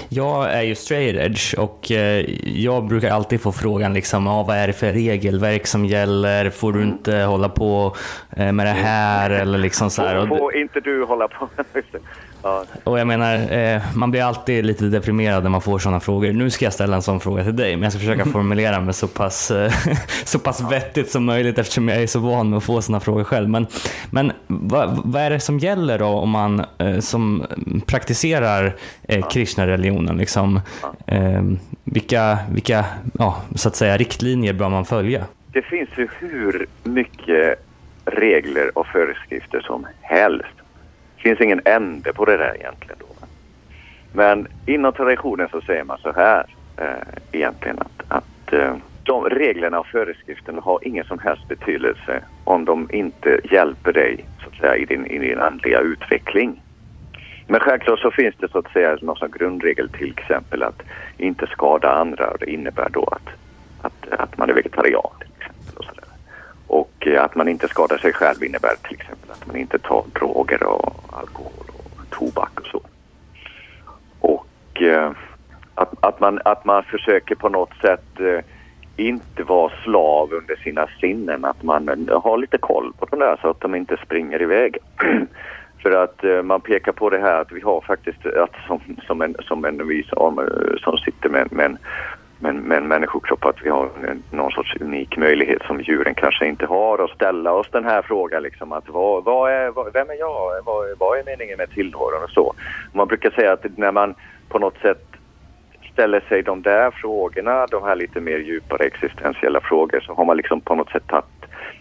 Jag är ju straight edge och eh, jag brukar alltid få frågan liksom, ah, vad är det för regelverk som gäller? Får du inte hålla på eh, med det här? Eller liksom så här. Får, får inte du hålla på det. Ja, och jag menar, eh, man blir alltid lite deprimerad när man får sådana frågor. Nu ska jag ställa en sån fråga till dig, men jag ska försöka formulera mig så pass, eh, så pass vettigt som möjligt eftersom jag är så van med att få sådana frågor själv. Men, men vad, vad är det som gäller då om man eh, som praktiserar eh, Krishna-religionen? Liksom, eh, vilka vilka ja, så att säga, riktlinjer bör man följa? Det finns ju hur mycket regler och föreskrifter som helst. Det finns ingen ände på det där egentligen. Då. Men inom traditionen så säger man så här eh, egentligen att, att eh, de reglerna och föreskrifterna har ingen som helst betydelse om de inte hjälper dig så att säga, i, din, i din andliga utveckling. Men självklart så finns det så att säga någon sån grundregel till exempel att inte skada andra och det innebär då att, att, att man är vegetarian till exempel. Och, sådär och eh, att man inte skadar sig själv innebär till exempel att man inte tar droger och alkohol och tobak och så. Och eh, att, att, man, att man försöker på något sätt eh, inte vara slav under sina sinnen. Att man har lite koll på de där så att de inte springer iväg. För att eh, man pekar på det här att vi har faktiskt, att som, som en, som en vi som, som sitter med, med, en, med, en- med en människokropp, att vi har en, någon sorts unik möjlighet som djuren kanske inte har att ställa oss den här frågan liksom att vad, vad är, vad, vem är jag, vad, vad är meningen med tillvaron och så. Man brukar säga att när man på något sätt ställer sig de där frågorna, de här lite mer djupare existentiella frågor, så har man liksom på något sätt tagit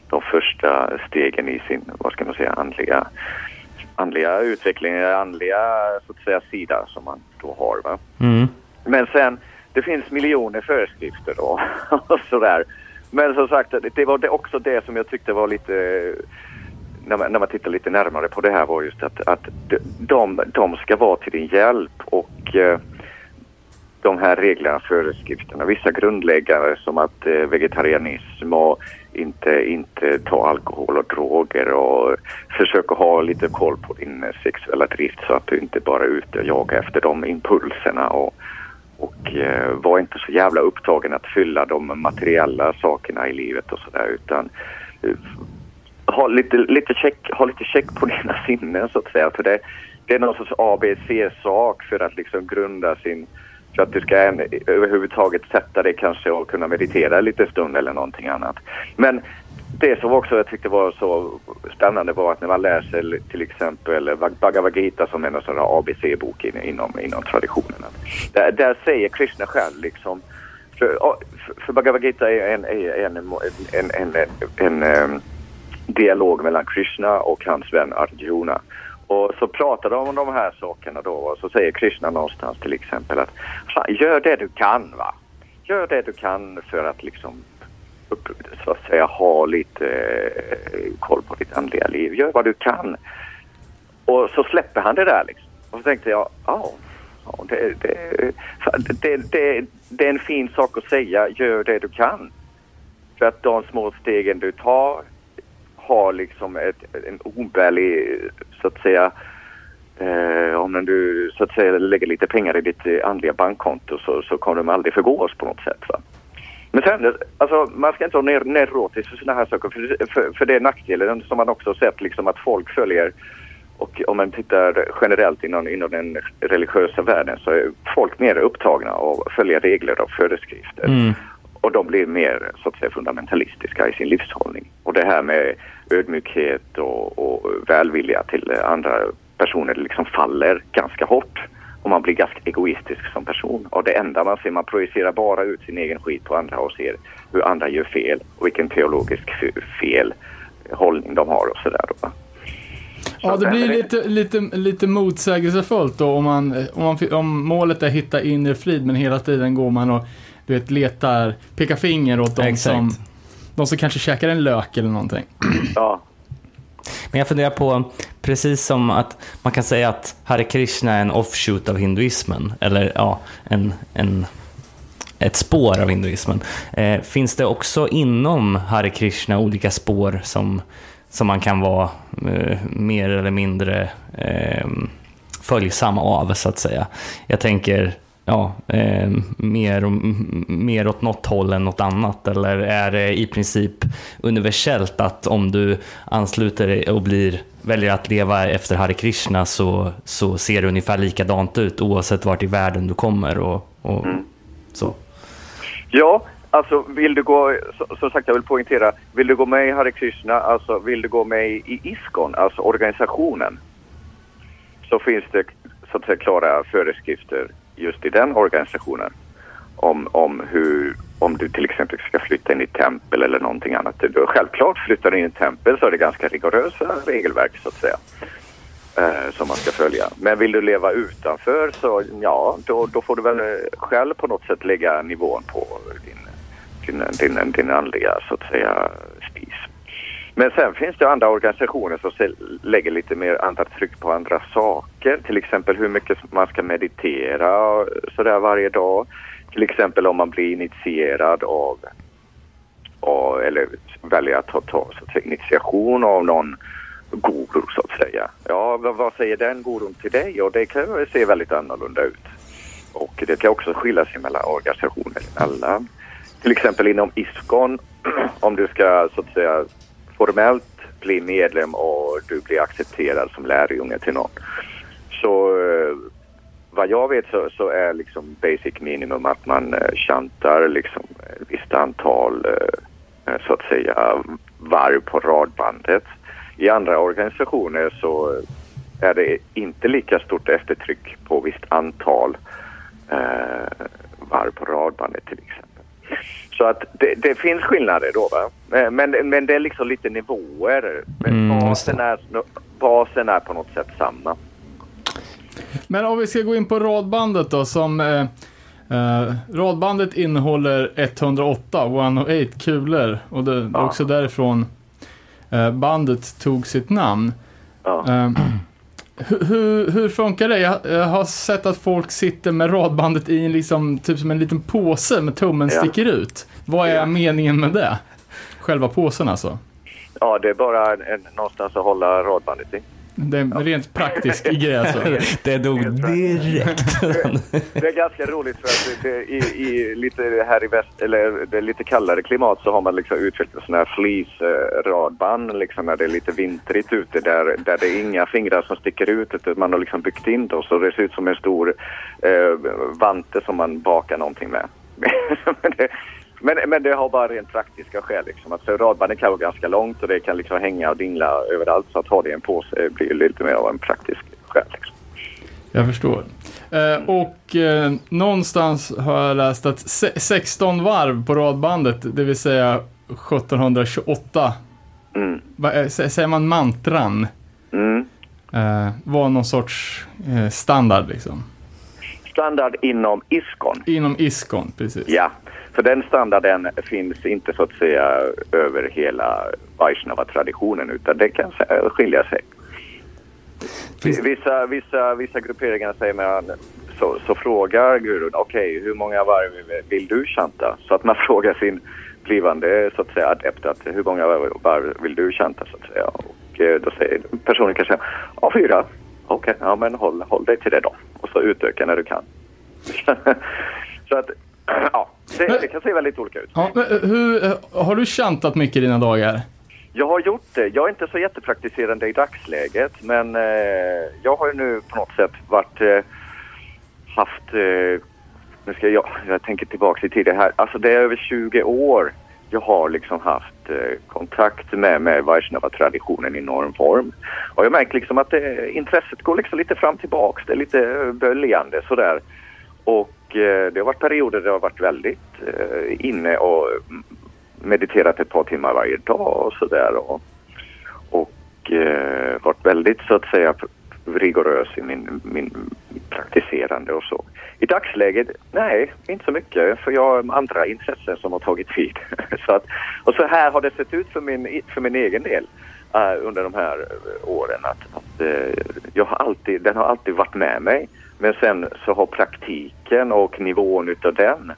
de första stegen i sin, vad ska man säga, andliga, andliga utveckling, andliga så att säga sida som man då har. Va? Mm. Men sen, det finns miljoner föreskrifter då och sådär. Men som sagt, det- var det också det som jag tyckte var lite när man, när man tittar lite närmare på det här var just att, att de- de, ska vara till din hjälp och eh, de här reglerna föreskrifterna, vissa grundläggare som att eh, vegetarianism och inte, inte ta alkohol och droger och försöka ha lite koll på din sexuella drift så att du inte bara är ute och jagar efter de impulserna och, och eh, var inte så jävla upptagen att fylla de materiella sakerna i livet och sådär utan eh, ha lite, lite check, ha lite check på dina sinnen så att säga. För det, det är någon sorts ABC-sak för att liksom grunda sin för att du ska en, överhuvudtaget sätta dig kanske och kunna meditera lite stund eller någonting annat. Men det som också jag tyckte var så spännande var att när man läser till exempel Bhagavad Gita som är en sån här ABC-bok inom, inom traditionen. Där, där säger Krishna själv liksom för, för- Bhagavad Gita är en, en, en, en, en, en, en dialog mellan Krishna och hans vän Arjuna. Och så pratar de om de här sakerna då och så säger Krishna någonstans till exempel att gör det du kan va. Gör det du kan för att liksom så att säga ha lite eh, koll på ditt andliga liv. Gör vad du kan. Och så släpper han det där liksom. Och så tänkte jag, ja, ja det, det, det, det, det är en fin sak att säga, gör det du kan. För att de små stegen du tar har liksom ett, en obärlig, så att säga, eh, om du så att säga lägger lite pengar i ditt andliga bankkonto så, så kommer de aldrig förgås på något sätt. Va? Men sen, alltså man ska inte vara ner- neurotisk för sådana här saker för, för, för det är nackdelen som man också har sett liksom att folk följer och om man tittar generellt inom, inom den religiösa världen så är folk mer upptagna av att följa regler och föreskrifter. Mm. Och de blir mer så att säga fundamentalistiska i sin livshållning. Och Och det här med ödmjukhet och, och välvilja till andra personer liksom faller ganska hårt. Och man blir ganska egoistisk som person. Och det enda man ser, man projicerar bara ut sin egen skit på andra och ser hur andra gör fel och vilken teologisk fel hållning de har och sådär va. Ja, Så det blir lite, lite, lite motsägelsefullt då om, man, om, man, om målet är att hitta inre frid men hela tiden går man och du vet, letar, pekar finger åt de Exakt. som, de som kanske käkar en lök eller någonting. Ja, men jag funderar på, precis som att man kan säga att Hare Krishna är en offshoot av hinduismen, eller ja, en, en, ett spår av hinduismen. Eh, finns det också inom Hare Krishna olika spår som, som man kan vara eh, mer eller mindre eh, följsam av, så att säga? Jag tänker ja, eh, mer, mer åt något håll än något annat? Eller är det i princip universellt att om du ansluter dig och blir, väljer att leva efter Hare Krishna så, så ser det ungefär likadant ut oavsett vart i världen du kommer och, och så? Ja, alltså vill du gå, som sagt jag vill poängtera, vill du gå med i Hare Krishna, alltså vill du gå med i ISKCON, alltså organisationen, så finns det så att säga klara föreskrifter just i den organisationen om, om hur, om du till exempel ska flytta in i ett tempel eller någonting annat. Du, självklart flyttar du in i ett tempel så är det ganska rigorösa regelverk så att säga. Eh, som man ska följa. Men vill du leva utanför så ja, då, då får du väl själv på något sätt lägga nivån på din, din, din, din andliga så att säga. Men sen finns det andra organisationer som lägger lite mer andra tryck på andra saker. Till exempel hur mycket man ska meditera sådär varje dag. Till exempel om man blir initierad av, av eller väljer att ta, ta så att säga, initiation av någon guru så att säga. Ja, vad, säger den gurun till dig? Och det kan ju se väldigt annorlunda ut. Och det kan också skilja sig mellan organisationer Alla. Till exempel inom ISKCON, om du ska så att säga formellt bli medlem och du blir accepterad som lärjunge till någon. Så eh, vad jag vet så, så är liksom basic minimum att man eh, chantar liksom ett visst antal eh, eh så att säga varv på radbandet. I andra organisationer så är det inte lika stort eftertryck på visst antal eh, varv på radbandet till exempel. Så att det, det finns skillnader då va. Eh, Men, men det är liksom lite nivåer. Men Mm, basen, är, basen är på något sätt samma. Men om vi ska gå in på radbandet då som eh, eh, Radbandet innehåller 108, 108 kulor och det är Ja. också därifrån eh, bandet tog sitt namn. Ja. Hur, hur, funkar det? Jag, jag har sett att folk sitter med radbandet i en liksom, typ som en liten påse med tummen Ja. sticker ut. Vad är Ja. meningen med det? Själva påsen alltså? Ja, det är bara en, någonstans att hålla radbandet i. Det är en rent praktisk grej alltså. Det dog direkt. Det är ganska roligt för att det, i, i lite här i väst, eller det är lite kallare klimat så har man liksom utvecklat sådana här fleece-radband liksom när det är lite vintrigt ute där, där det är inga fingrar som sticker ut utan man har liksom byggt in det och så det ser ut som en stor eh, vante som man bakar någonting med. men, det, men, men det har bara rent praktiska skäl liksom. Att så radbandet kan vara ganska långt och det kan liksom hänga och dingla överallt så att ha det i en påse blir ju lite mer av en praktisk skäl. Liksom. Jag förstår. Eh, och eh, någonstans har jag läst att se- 16 varv på radbandet, det vill säga 1728, Mm. sä- säger man mantran, Mm. eh, var någon sorts eh, standard liksom. Standard inom ISKCON. Inom ISKCON, precis. Ja, för den standarden finns inte så att säga över hela Vaishnava-traditionen utan det kan skilja sig. Vissa, vissa, vissa grupperingar säger man, så, så frågar gurun, okej hur många varv vill du chanta? Så att man frågar sin blivande så att säga adept att hur många varv vill du chanta så att säga? Och eh, då säger personen kanske, ja fyra. Okej, ja men håll, håll dig till det då. Och så utöka när du kan. så att, ja, det, det kan se väldigt olika ut. Ja, eh, hur, eh, har du chantat mycket i dina dagar? Jag har gjort det. Jag är inte så jättepraktiserande i dagsläget men eh, jag har ju nu på något sätt varit eh, haft, eh, nu ska jag, jag tänker tillbaka i tiden här, alltså det är över 20 år jag har liksom haft eh, kontakt med, med Vaishnava-traditionen i någon form. Och jag märker liksom att det, intresset går liksom lite fram tillbaks. Det är lite böljande sådär. Och Eh, det har varit perioder där jag har varit väldigt eh, inne och mediterat ett par timmar varje dag och sådär. Och, och eh, varit väldigt så att säga rigorös i min, min praktiserande och så. I dagsläget, nej, inte så mycket för jag har andra intressen som har tagit tid. så att, och så här har det sett ut för min, för min egen del eh, under de här åren. Att, att jag har alltid, den har alltid varit med mig. Men sen så har praktiken och nivån utav den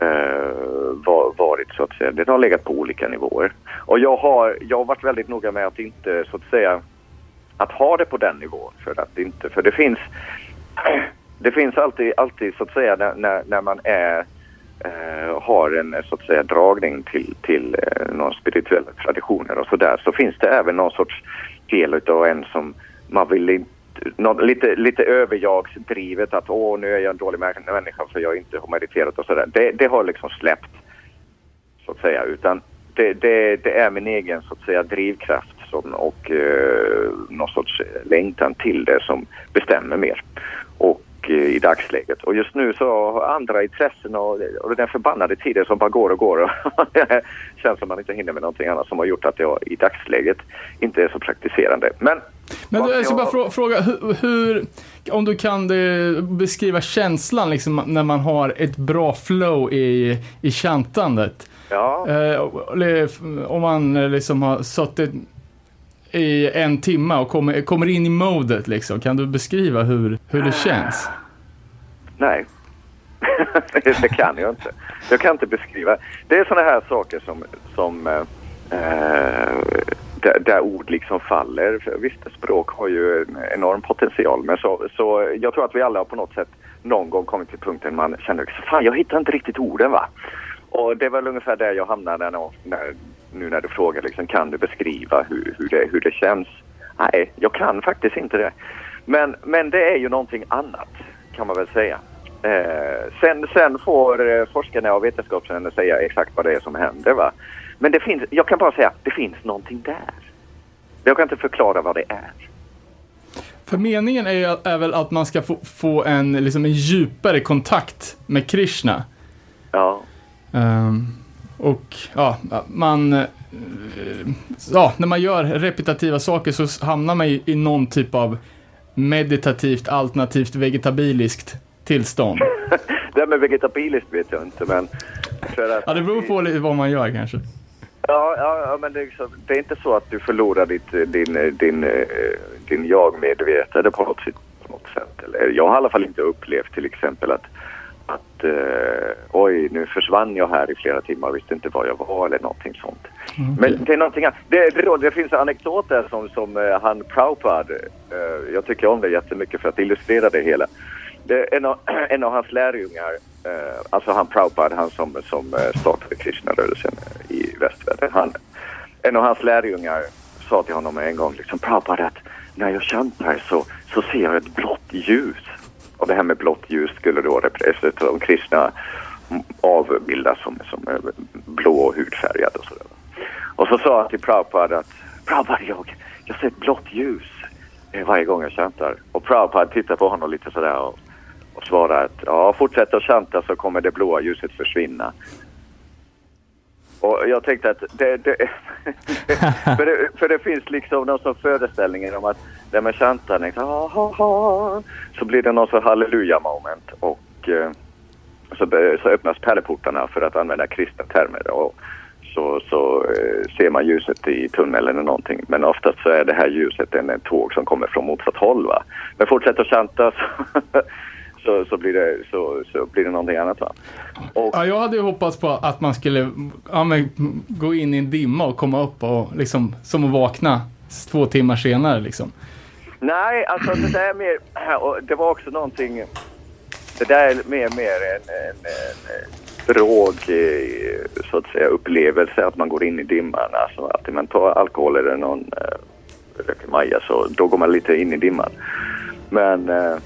eh, varit så att säga, den har legat på olika nivåer. Och jag har, jag har varit väldigt noga med att inte så att säga att ha det på den nivån för att inte, för det finns det finns alltid, alltid så att säga när, när, man är eh, har en så att säga dragning till, till eh, någon spirituella traditioner och sådär så finns det även någon sorts del utav en som man vill inte någon, lite, lite överjagsdrivet att åh nu är jag en dålig människa för jag inte har mediterat och sådär. Det, det har liksom släppt så att säga utan det, det, det är min egen så att säga drivkraft som, och eh, någon sorts längtan till det som bestämmer mer. Och eh, i dagsläget. Och just nu så har andra intressen och, och den förbannade tiden som bara går och går och känns som man inte hinner med någonting annat som har gjort att jag i dagsläget inte är så praktiserande. Men Men du, jag ska bara fråga, hur, hur, om du kan eh, beskriva känslan liksom, när man har ett bra flow i, i chantandet. Ja, Eh, om man eh, liksom har suttit i en timme och kommer, kommer in i modet liksom. Kan du beskriva hur, hur det känns? nej. det kan jag inte. Jag kan inte beskriva. Det är sådana här saker som, som eh, eh, där, där ord liksom faller. För visst, språk har ju en enorm potential. Men så, så jag tror att vi alla har på något sätt någon gång kommit till punkten man känner fan jag hittar inte riktigt orden va. Och det är väl ungefär där jag hamnar när, när, nu när du frågar liksom, kan du beskriva hur, hur, det, hur det känns? Nej, jag kan faktiskt inte det. Men, men det är ju någonting annat kan man väl säga. Eh, sen, sen får eh, forskarna och vetenskapsmännen säga exakt vad det är som händer. Va? Men det finns, jag kan bara säga att det finns någonting där. Jag kan inte förklara vad det är. För meningen är, ju, är väl att man ska få, få en, liksom en djupare kontakt med Krishna. Ja, Ehm, och ja, man... eh, ja, när man gör repetitiva saker så hamnar man i, i någon typ av meditativt alternativt vegetabiliskt tillstånd. det med vegetabiliskt vet jag inte men... För att, Ja, det beror på lite vad man gör kanske. Ja, ja, men det är, liksom, det är inte så att du förlorar ditt, eh, din, eh, din, din jag-medvetande på något, sätt, på något sätt. Eller, jag har i alla fall inte upplevt till exempel att, att eh, oj, nu försvann jag här i flera timmar och visste inte var jag var eller någonting sånt. Men det är någonting annat. Det, det, det finns en anekdot där som, som eh, han Prabhupada, eh, jag tycker om det jättemycket för att illustrera det hela. Det en, av, en av hans lärjungar, eh, alltså han Prabhupada, han som, som eh, startade Krishna-rörelsen eh, i västvärlden. Han, en av hans lärjungar sa till honom en gång liksom Prabhupada att när jag kämpar så, så ser jag ett blått ljus. Och det här med blått ljus skulle då representera alltså, de kristna avbildas som, som eh, blå och hudfärgad och sådär. Och så sa han till Prabhupada att Prabhupada, jag, jag ser ett blått ljus eh, varje gång jag chantar. Och Prabhupada tittar på honom lite sådär och, och svarar att ja, fortsätt att chanta så kommer det blåa ljuset försvinna. Och jag tänkte att det, det, för, det för det finns liksom någon sån föreställning om att när man chantar liksom, ha, ha, ha, så blir det någon sån halleluja moment och eh, så, så öppnas pärleportarna för att använda kristna termer och så, så eh, ser man ljuset i tunneln eller någonting. Men oftast så är det här ljuset en, en tåg som kommer från motsatt håll. Va? Men fortsätt att chanta så, så, så, blir det, så, så blir det någonting annat. Va? Och, Ja, jag hade ju hoppats på att man skulle ja, men, gå in i en dimma och komma upp och liksom, som att vakna två timmar senare liksom. Nej, alltså det där är mer, det var också någonting, det där är mer, mer en, en, en drog, så att säga, upplevelse att man går in i dimman. Alltså att man tar alkohol eller någon eh, röker maja så då går man lite in i dimman. Men eh,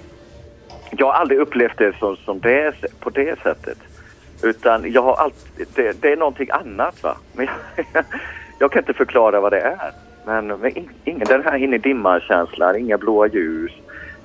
jag har aldrig upplevt det som, som det, på det sättet. Utan jag har alltid, det, det är någonting annat va. Men jag, jag kan inte förklara vad det är. Men, men in- ingen den här inne i dimman-känslan, inga blåa ljus.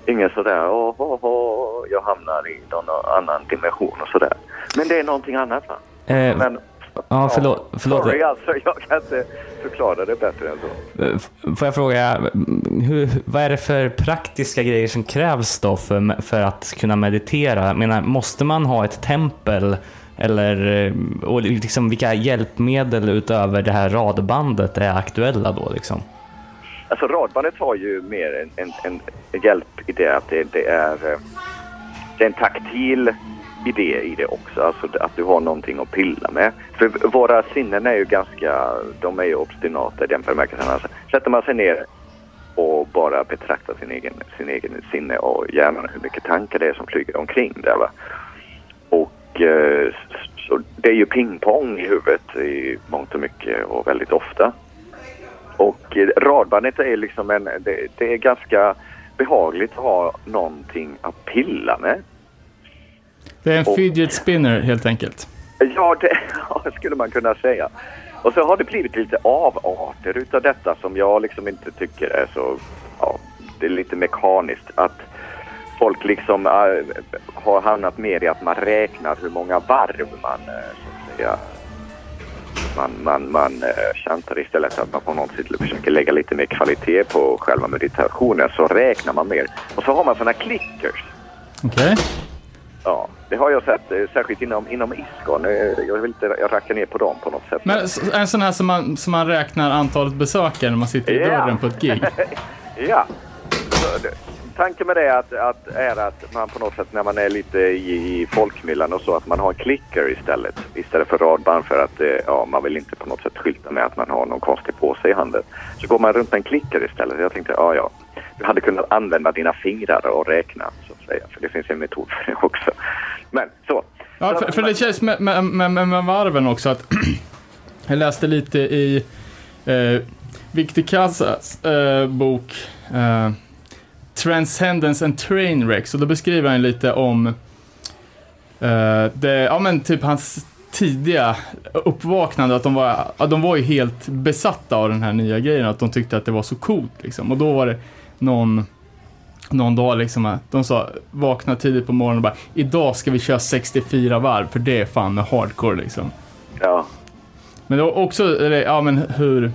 Ingen sådär, åh, åh, åh, jag hamnar i någon annan dimension och sådär. Men det är någonting annat va. Eh, Men, ja, förlåt. förlåt. Sorry alltså, jag kan inte förklara det bättre än så. Eh, Får jag fråga, mm, hur, vad är det för praktiska grejer som krävs då för, för att kunna meditera? Jag menar, måste man ha ett tempel? Eller eh, och liksom, vilka hjälpmedel utöver det här radbandet är aktuella då? Liksom? Alltså radbandet har ju mer en, en, en hjälp i det att det, det är eh, det är en taktil idé i det också. Alltså att du har någonting att pilla med. För våra sinnen är ju ganska, de är ju obstinata i den bemärkelsen. Alltså, sätter man sig ner och bara betraktar sin egen, sin egen sinne och hjärnan hur mycket tankar det är som flyger omkring där va. Och eh, så det är ju pingpong i huvudet i mångt och mycket och väldigt ofta. Och eh, radbandet är liksom en, det, det är ganska behagligt att ha någonting att pilla med. Det är en Och- fidget spinner helt enkelt. Ja, det ja, skulle man kunna säga. Och så har det blivit lite avarter utav detta som jag liksom inte tycker är så, ja, det är lite mekaniskt. Att folk liksom äh, har hamnat mer i att man räknar hur många varv man, äh, så att säga, man, man, man äh, chantar istället att man på något sätt försöker lägga lite mer kvalitet på själva meditationen så räknar man mer. Och så har man sådana clickers. Okej. Ja, det har jag sett, eh, särskilt inom, inom ISKCON. Eh, Jag vill inte jag rackar ner på dem på något sätt. Men en sån här som man, som man räknar antalet besökare när man sitter i Ja. dörren på ett gig. Ja. Så Tanken med det är att, att, är att man på något sätt när man är lite i, i folkmyllan och så att man har en klicker istället. Istället för radband för att eh, ja, man vill inte på något sätt skylta med att man har någon konstig påse i handen. Så går man runt med en klicker istället. Jag tänkte, ja ja. Du hade kunnat använda dina fingrar och räkna säga. För det finns en metod för det också. Men så. Ja, för, för det känns med, med, med, med, varven också att jag läste lite i eh, Victor Casas eh, bok eh, Transcendence and Trainwrecks och då beskriver han lite om eh, det, ja men typ hans tidiga uppvaknande, att de var, att de var ju helt besatta av den här nya grejen, att de tyckte att det var så coolt liksom. Och då var det någon någon dag liksom, att de sa, vakna tidigt på morgonen och bara, idag ska vi köra 64 varv, för det är fan med hardcore liksom. Ja. Men det var också, ja men hur,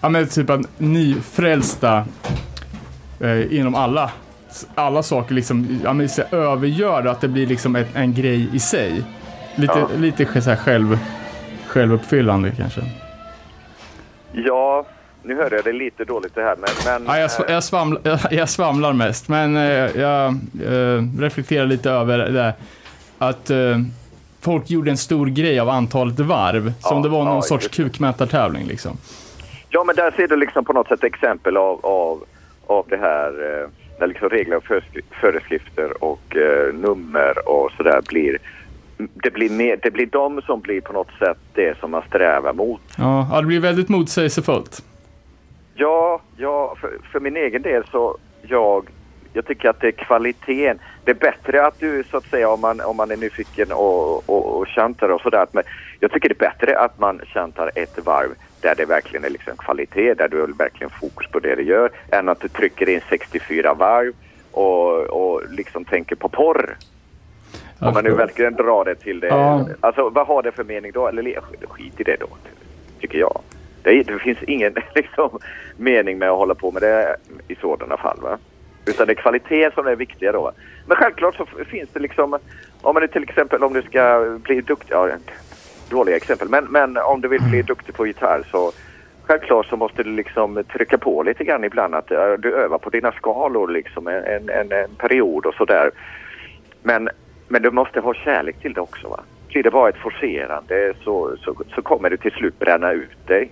ja men typ att nyfrälsta eh, inom alla, alla saker liksom, ja men så övergör att det blir liksom ett, en grej i sig. Lite, Ja. lite så här själv, självuppfyllande kanske. Ja, nu hörde jag det lite dåligt det här men... men Ja, jag, sv- jag, svamlar, jag, jag svamlar mest, men eh, jag eh, reflekterar lite över det där. Att eh, folk gjorde en stor grej av antalet varv, som Ja, det var någon ja, sorts kukmätartävling liksom. Ja, men där ser du liksom på något sätt exempel av, av, av det här eh, när liksom regler och föreskri- föreskrifter och eh, nummer och sådär blir det blir, mer, det blir de som blir på något sätt det som man strävar mot. Ja, ja, det blir väldigt motsägelsefullt. Ja, ja för, för min egen del så jag, jag tycker att det är kvaliteten. Det är bättre att du så att säga om man, om man är nyfiken och, och, och chantar och sådär. Men jag tycker det är bättre att man chantar ett varv där det verkligen är liksom kvalitet, där du verkligen fokus på det du gör. Än att du trycker in 64 varv och, och liksom tänker på porr. Om man nu verkligen drar det till det. Ja. Alltså vad har det för mening då? Eller le- skit i det då, tycker jag. Det, det finns ingen liksom, mening med att hålla på med det i sådana fall. Va? Utan det är kvalitet som är viktiga då. Men självklart så finns det liksom, om man till exempel om du ska bli duktig, ja, dåliga exempel, men, men om du vill bli duktig på gitarr så självklart så måste du liksom trycka på lite grann ibland att du övar på dina skalor liksom en, en, en, period och sådär. Men, men du måste ha kärlek till det också. Va? Blir det bara ett forcerande så, så, så kommer du till slut bränna ut dig.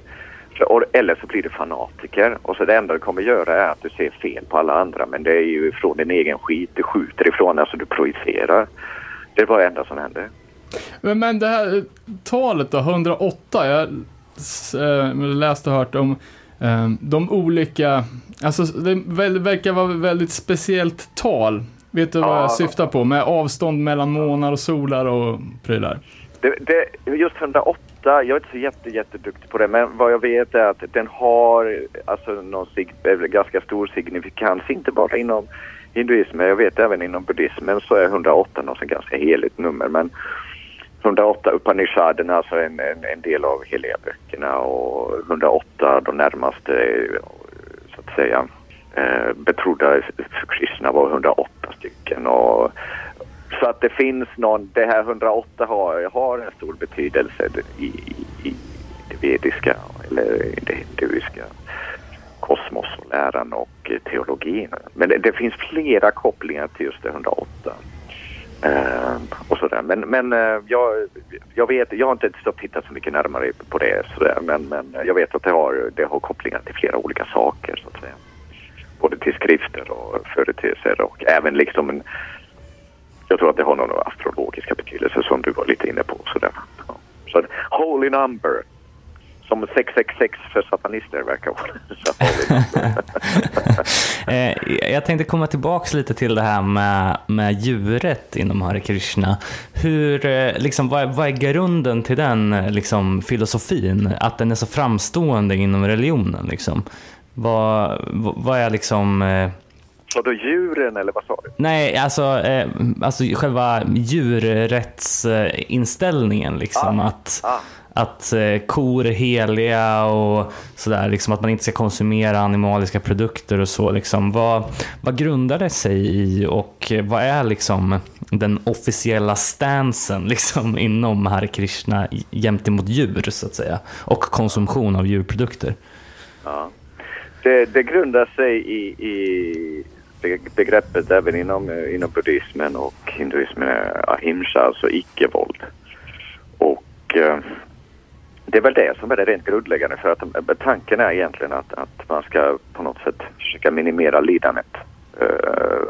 Eller så blir du fanatiker och så det enda du kommer göra är att du ser fel på alla andra men det är ju från din egen skit, du skjuter ifrån, alltså du projicerar. Det var det enda som hände. Men, men det här talet då, 108, jag s- eh, läste och hört om eh, de olika, alltså det verkar vara väldigt speciellt tal Vet du vad Ja. jag syftar på? Med avstånd mellan månar och solar och prylar. Det, det, just 108, jag är inte så jätte, jätteduktig på det, men vad jag vet är att den har alltså någon sig, eh, ganska stor signifikans, inte bara inom hinduismen, jag vet även inom buddhismen så är 108 något ganska heligt nummer, men 108 Upanishaden, alltså en, en, en del av heliga böckerna och 108 de närmaste, så att säga, eh, betrodda för Krishna var 108 stycken och så att det finns någon, det här 108 har, har en stor betydelse i, i, det vediska eller det hinduiska kosmos och läran och teologin. Men det, det finns flera kopplingar till just det 108. Eh, och sådär. Men, men eh, jag, jag vet, jag har inte tittat så mycket närmare på det sådär, men, men eh, jag vet att det har, det har kopplingar till flera olika saker så att säga. Både till skrifter och företeelser och även liksom en jag tror att det har någon astrologiska betydelse som du var lite inne på. Sådär. Ja. Så holy number. Som 666 för satanister verkar vara. Eh, jag tänkte komma tillbaks lite till det här med, med djuret inom Hare Krishna. Hur, eh, liksom, vad, vad är grunden till den eh, liksom, filosofin? Att den är så framstående inom religionen? Liksom? Vad, vad vad är liksom... Eh, Så då djuren eller vad sa du? nej, alltså, eh, alltså själva djurrättsinställningen. Liksom, att, ah. att eh, kor är heliga och sådär, liksom att man inte ska konsumera animaliska produkter och så. Liksom. Vad, vad grundar det sig i och vad är liksom den officiella stansen liksom, inom Hare Krishna gentemot djur så att säga och konsumtion av djurprodukter? Ja. Det, det grundar sig i, i begreppet även inom, eh, inom buddhismen och hinduismen, är ahimsa, alltså icke-våld. Och eh, det är väl det som är det rent grundläggande för att eh, tanken är egentligen att, att man ska på något sätt försöka minimera lidandet eh,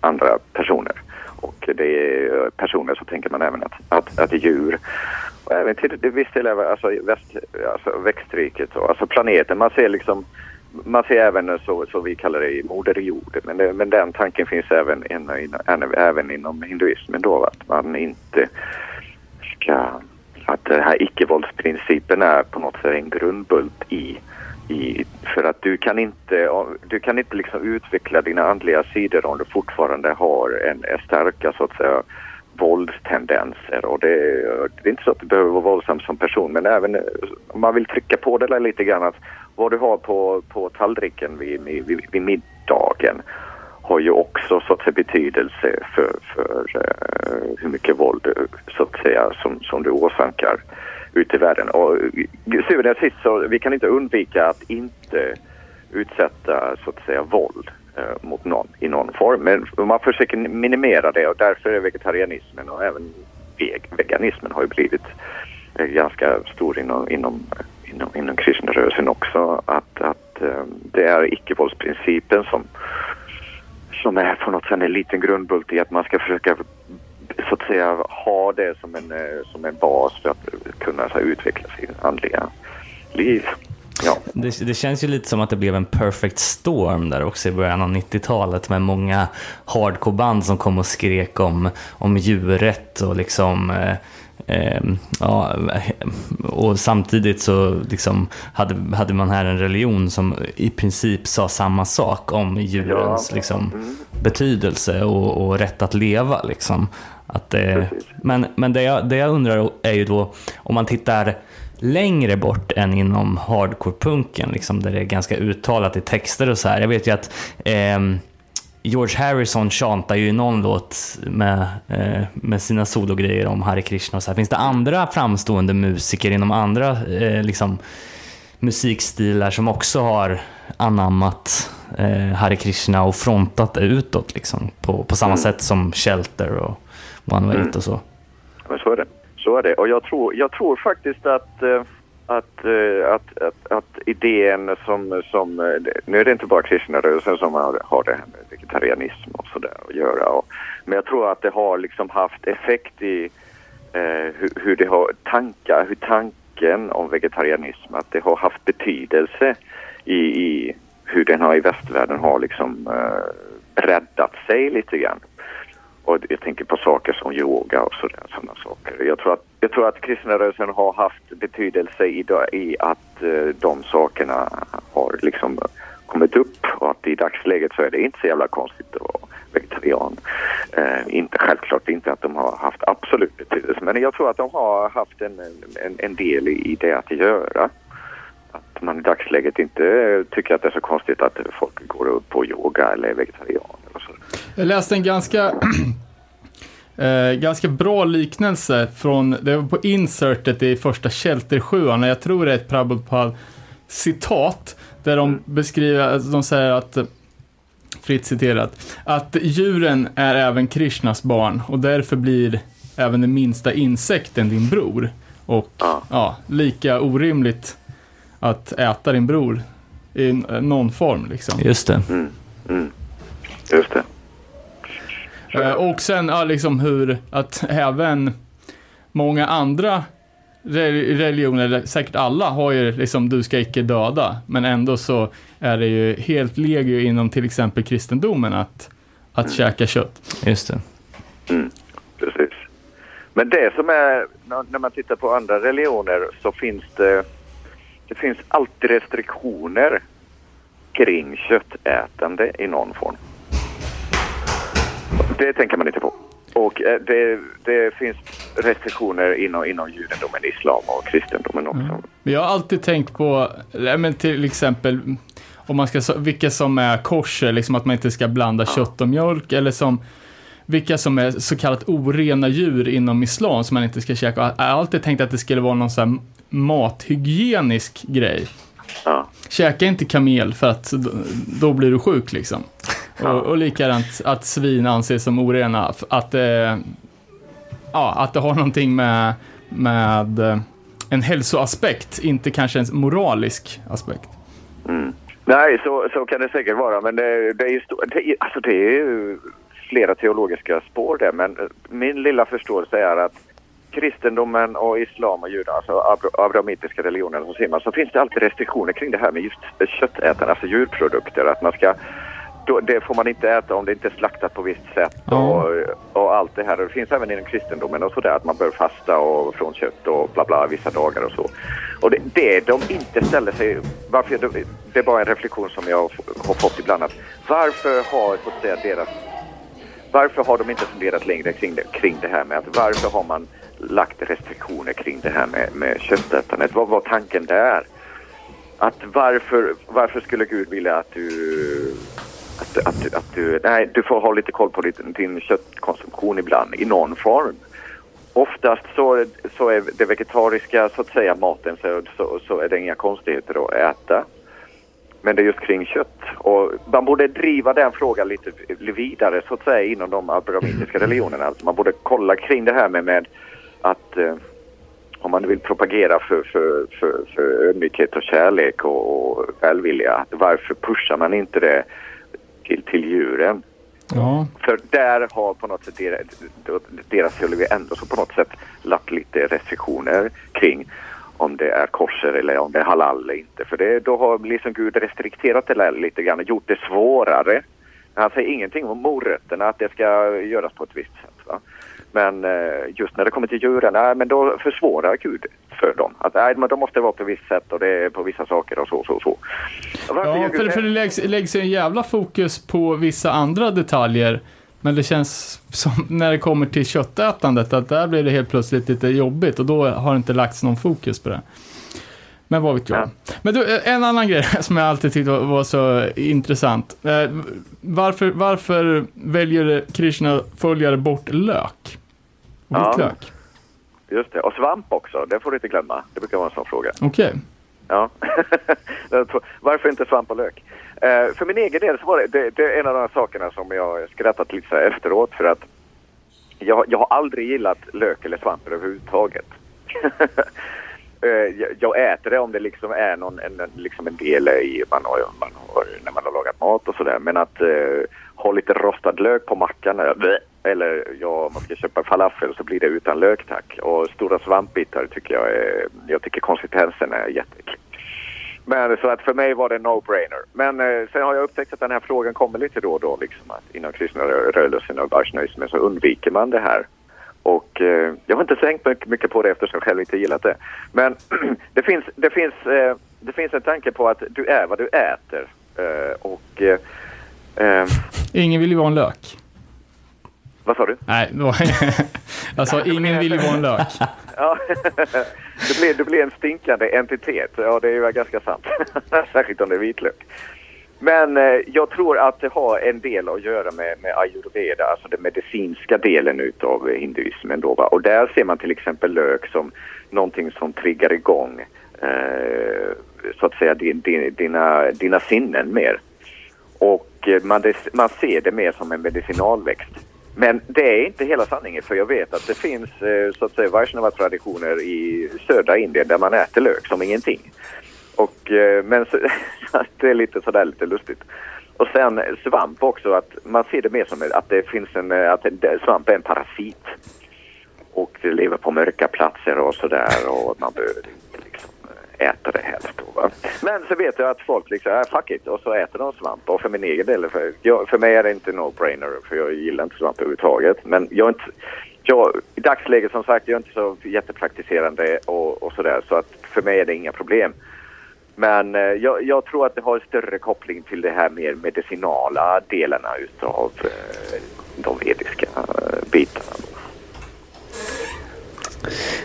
andra personer. Och det är personer så tänker man även att, att, att djur och även till till viss del alltså, väst, alltså växtriket och alltså planeten. Man ser liksom man ser även så, så vi kallar det i moder jord. Men, det, men den tanken finns även, in, även inom hinduismen då att man inte ska att den här icke-våldsprincipen är på något sätt en grundbult i, i för att du kan inte, du kan inte liksom utveckla dina andliga sidor om du fortfarande har en, en starka så att säga våldstendenser och det, det är inte så att du behöver vara våldsam som person men även om man vill trycka på det där lite grann att vad du har på, på tallriken vid, vid, vid middagen har ju också så att säga betydelse för, för uh, hur mycket våld så att säga som, som du åsamkar ute i världen. Och eh, syvende och sist så vi kan inte undvika att inte utsätta så att säga våld uh, mot någon i någon form. Men man försöker minimera det och därför är vegetarianismen och även veganismen har ju blivit ganska stor inom, inom, inom, inom kristenrörelsen också. Att, att eh, det är icke-våldsprincipen som, som är på något sätt en liten grundbult i att man ska försöka så att säga ha det som en, eh, som en bas för att kunna så här, utveckla sin andliga liv. Ja. Det, det känns ju lite som att det blev en perfect storm där också i början av 90-talet med många hardcore-band som kom och skrek om, om djurrätt och liksom eh, eh, ja, och samtidigt så liksom hade, hade man här en religion som i princip sa samma sak om djurens Ja. liksom, Mm. betydelse och, och rätt att leva. Liksom. Att Precis. men men det, jag, det jag undrar är ju då, om man tittar längre bort än inom hardcore-punken, liksom, där det är ganska uttalat i texter och så här. Jag vet ju att ehm, George Harrison chantar ju i någon låt med, eh, med sina sologrejer om Hare Krishna och så här. Finns det andra framstående musiker inom andra eh, liksom, musikstilar som också har anammat eh, Hare Krishna och frontat det utåt liksom, på, på samma sätt som Shelter och One Way och så? Men så är det. Så är det. Och jag tror, jag tror faktiskt att, eh, att, eh, att, att, att idén som, som... Eh, nu är det inte bara kristnarörelsen som har, har det här med vegetarianism och sådär att göra. Och, men jag tror att det har liksom haft effekt i eh, hur, hur det har tankar, hur tanken om vegetarianism, att det har haft betydelse i, i hur den har i västvärlden har liksom eh, räddat sig lite grann. Och jag tänker på saker som yoga och sådär, sådana saker. Jag tror att, jag tror att kristna rörelsen har haft betydelse i, i att eh, de sakerna har liksom kommit upp och att i dagsläget så är det inte så jävla konstigt att vara vegetarian. Eh, inte självklart inte att de har haft absolut betydelse men jag tror att de har haft en, en, en del i, i det att göra. Att man i dagsläget inte tycker att det är så konstigt att folk går upp på yoga eller är vegetarianer och så. Jag läste en ganska, eh, ganska bra liknelse från, det var på insertet i första Sheltersjuan, och jag tror det är ett Prabhupada citat, där de beskriver, de säger att, fritt citerat, att djuren är även Krishnas barn och därför blir även den minsta insekten din bror. Och Ja. lika orimligt att äta din bror i någon form liksom. Just det. Just det. Eh, och sen ja, liksom hur att även många andra re- religioner, eller säkert alla, har ju liksom du ska icke döda. Men ändå så är det ju helt legio inom till exempel kristendomen att, att käka kött. Just det. Precis. Men det som är, när- när man tittar på andra religioner så finns det, det finns alltid restriktioner kring köttätande i någon form. Det tänker man inte på. Och eh, det, det finns restriktioner inom, inom judendomen, islam och kristendomen också. Men jag har alltid tänkt på, ja, men till exempel, om man ska, vilka som är kosher, liksom att man inte ska blanda kött och mjölk, eller som vilka som är så kallat orena djur inom islam som man inte ska käka. Jag har alltid tänkt att det skulle vara någon sån mathygienisk grej. Ja. Käka inte kamel för att då, blir du sjuk liksom. Och, och likadant att svin anses som orena, att, eh, ja, att det har någonting med, med eh, en hälsoaspekt, inte kanske en moralisk aspekt. Nej, så, så kan det säkert vara. Men det, det är ju det, alltså det är ju flera teologiska spår där. Men min lilla förståelse är att kristendomen och islam och judarna, alltså abra- abrahamitiska religionen, så, ser man, så finns det alltid restriktioner kring det här med just köttätande, alltså djurprodukter. Att man ska, då, det får man inte äta om det inte är slaktat på visst sätt och, och allt det här. Och det finns även inom kristendomen och sådär att man bör fasta och från kött och bla bla vissa dagar och så. Och det, det de inte ställer sig, varför, det, det är bara en reflektion som jag har fått ibland att varför har så att säga deras varför har de inte funderat längre kring det, kring det här med att varför har man lagt restriktioner kring det här med, med köttätandet? Vad var tanken där? Att varför, varför skulle Gud vilja att du, att, att, att du, nej, du får ha lite koll på din, din köttkonsumtion ibland i någon form. Oftast så, så är det vegetariska så att säga maten så, så, så är det inga konstigheter att äta. Men det är just kring kött. Och man borde driva den frågan lite vidare så att säga inom de abrahamitiska religionerna. Alltså man borde kolla kring det här med, med att eh, om man vill propagera för, för, för, för ödmjukhet och kärlek och, och välvilja, varför pushar man inte det till, till djuren? Ja, För där har på något sätt deras, deras teologi ändå så på något sätt lagt lite restriktioner kring om det är korser eller om det är halal eller inte. För det, då har liksom Gud restrikterat det där lite grann och gjort det svårare. Han säger ingenting om morötterna, att det ska göras på ett visst sätt. Va? Men eh, just när det kommer till djuren, nej, men då försvårar Gud för dem. Att nej, men de måste vara på ett visst sätt och det är på vissa saker och så, så, så. Varför ja för, för det läggs, läggs en jävla fokus på vissa andra detaljer. Men det känns som när det kommer till köttätandet att där blir det helt plötsligt lite jobbigt och då har det inte lagts någon fokus på det. Men vad vet jag. Ja. Men du, en annan grej som jag alltid tyckte var, var så intressant. Eh, varför, varför väljer Krishna-följare bort lök? Och Ja. vitlök? Just det, och svamp också, det får du inte glömma. Det brukar vara en sån fråga. Okej. Ja. Varför inte svamp och lök? Eh, för min egen del så var det, det, det är en av de sakerna som jag skrattat lite så efteråt för att jag, jag har aldrig gillat lök eller svamp överhuvudtaget. Eh, jag, äter det om det liksom är någon, en, en- liksom en del i man har, man har, när man har lagat mat och sådär. Men att eh, ha lite rostad lök på mackan eh, bleh eller ja, om man ska köpa falafel så blir det utan lök tack. Och stora svampbitar tycker jag är, jag tycker konsistensen är jätteäcklig. Men så att för mig var det en no-brainer. Men eh, sen har jag upptäckt att den här frågan kommer lite då och då liksom att inom kristna rörelsen och varsnaismen så undviker man det här. Och eh, jag har inte tänkt mycket, mycket på det eftersom jag själv inte gillat det. Men det finns, det finns, eh, det finns en tanke på att du är vad du äter. Eh, och eh, eh, Ingen vill ju vara en lök vad sa du? Nej, var... jag sa ingen vill ju vara en lök. Ja, du blir, du blir en stinkande entitet. Ja, det är ju ganska sant. Särskilt om det är vitlök. Men eh, jag tror att det har en del att göra med, med ayurveda, alltså den medicinska delen utav hinduismen. Då, va? Och där ser man till exempel lök som någonting som triggar igång eh, så att säga din, din, dina, dina sinnen mer. Och eh, man, man ser det mer som en medicinalväxt. Men det är inte hela sanningen för jag vet att det finns eh, så att säga Vaishnava-traditioner i södra Indien där man äter lök som ingenting. Och, eh, men så, det är lite sådär lite lustigt. Och sen svamp också, att man ser det mer som att det finns en, eh, att svamp är en parasit. Och det lever på mörka platser och sådär och man behöver äta det helst då va. Men så vet jag att folk liksom, äh, fuck it, och så äter de svamp. Och för min egen del, för, jag, för mig är det inte no-brainer för jag gillar inte svamp överhuvudtaget. Men jag är inte, jag, i dagsläget som sagt, jag är inte så jättepraktiserande och, och sådär så att för mig är det inga problem. Men eh, jag, jag tror att det har en större koppling till det här mer medicinala delarna utav eh, de vediska eh, bitarna.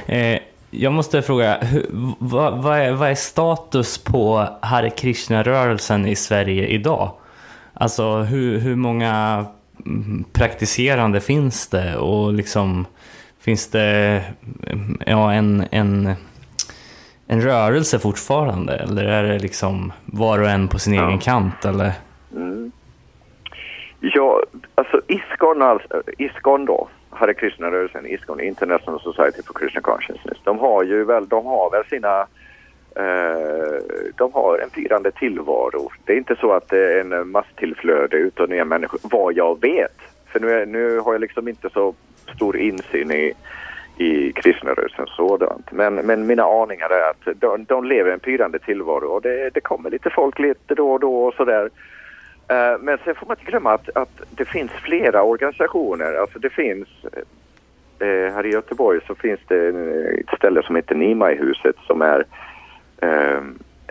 Eh, jag måste fråga, vad, vad, är, vad är status på Hare Krishna-rörelsen i Sverige idag? Alltså hur, hur många mm, praktiserande finns det och liksom finns det mm, ja, en, en, en rörelse fortfarande eller är det liksom var och en på sin Ja. egen kant eller? Ja, alltså ISKCON, alltså, ISKCON då, Hare Krishna-rörelsen, ISKCON, International Society for Krishna Consciousness, de har ju väl, de har väl sina, eh, de har en firande tillvaro. Det är inte så att det är en masstillflöde utav nya människor, vad jag vet. För nu, är, nu har jag liksom inte så stor insyn i, i kristnarörelsen sådant. Men, men mina aningar är att de, de lever en pyrande tillvaro och det, det kommer lite folk lite då och då och sådär. Eh, men sen får man inte glömma att, att det finns flera organisationer. Alltså det finns, eh, eh här i Göteborg så finns det ett ställe som heter Nimai-huset som är eh,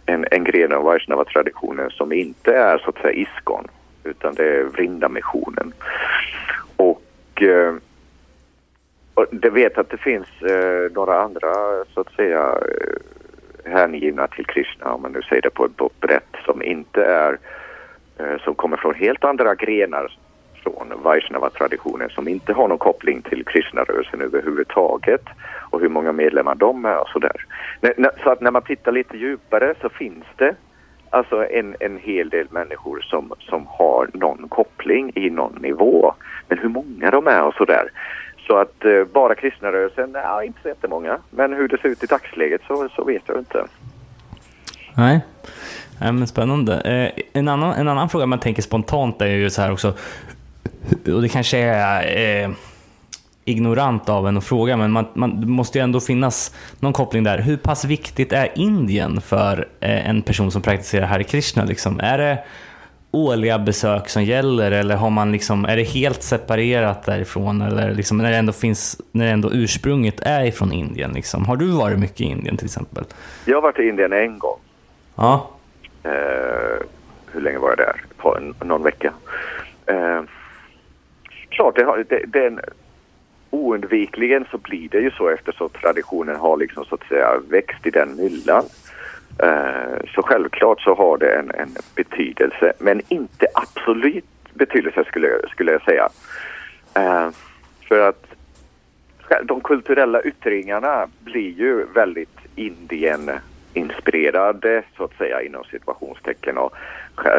en, en gren av Vaishnava-traditionen som inte är så att säga Iskon utan det är Vrinda-missionen. Och, eh, och det vet att det finns eh, några andra så att säga eh, hängivna till Krishna om man nu säger det på ett brett som inte är eh, Eh, som kommer från helt andra grenar från Vaishnava-traditionen som inte har någon koppling till kristna rörelsen överhuvudtaget och hur många medlemmar de är och sådär. Så att när man tittar lite djupare så finns det alltså en, en hel del människor som, som har någon koppling i någon nivå. Men hur många de är och sådär. Så att eh, bara kristnarörelsen, ja inte så jättemånga. Men hur det ser ut i dagsläget så, så vet jag inte. Nej. Nej, men spännande. Eh, en, annan, en annan fråga man tänker spontant är ju så här också, och det kanske är eh, ignorant av en att fråga, men man, man, det måste ju ändå finnas någon koppling där. Hur pass viktigt är Indien för eh, en person som praktiserar Hare Krishna? Liksom? Är det årliga besök som gäller eller har man liksom, är det helt separerat därifrån? Eller liksom, när, det ändå finns, när det ändå ursprunget är ifrån Indien? Liksom? Har du varit mycket i Indien till exempel? Jag har varit i Indien en gång. Ja. Eh, hur länge var jag där? På en, någon vecka. Eh, klart, det, har, det, den, oundvikligen så blir det ju så eftersom traditionen har liksom så att säga växt i den myllan. Eh, så självklart så har det en, en betydelse, men inte absolut betydelse skulle, jag- skulle jag säga. Eh, för att de kulturella yttringarna blir ju väldigt Indien inspirerade, så att säga inom situationstecken och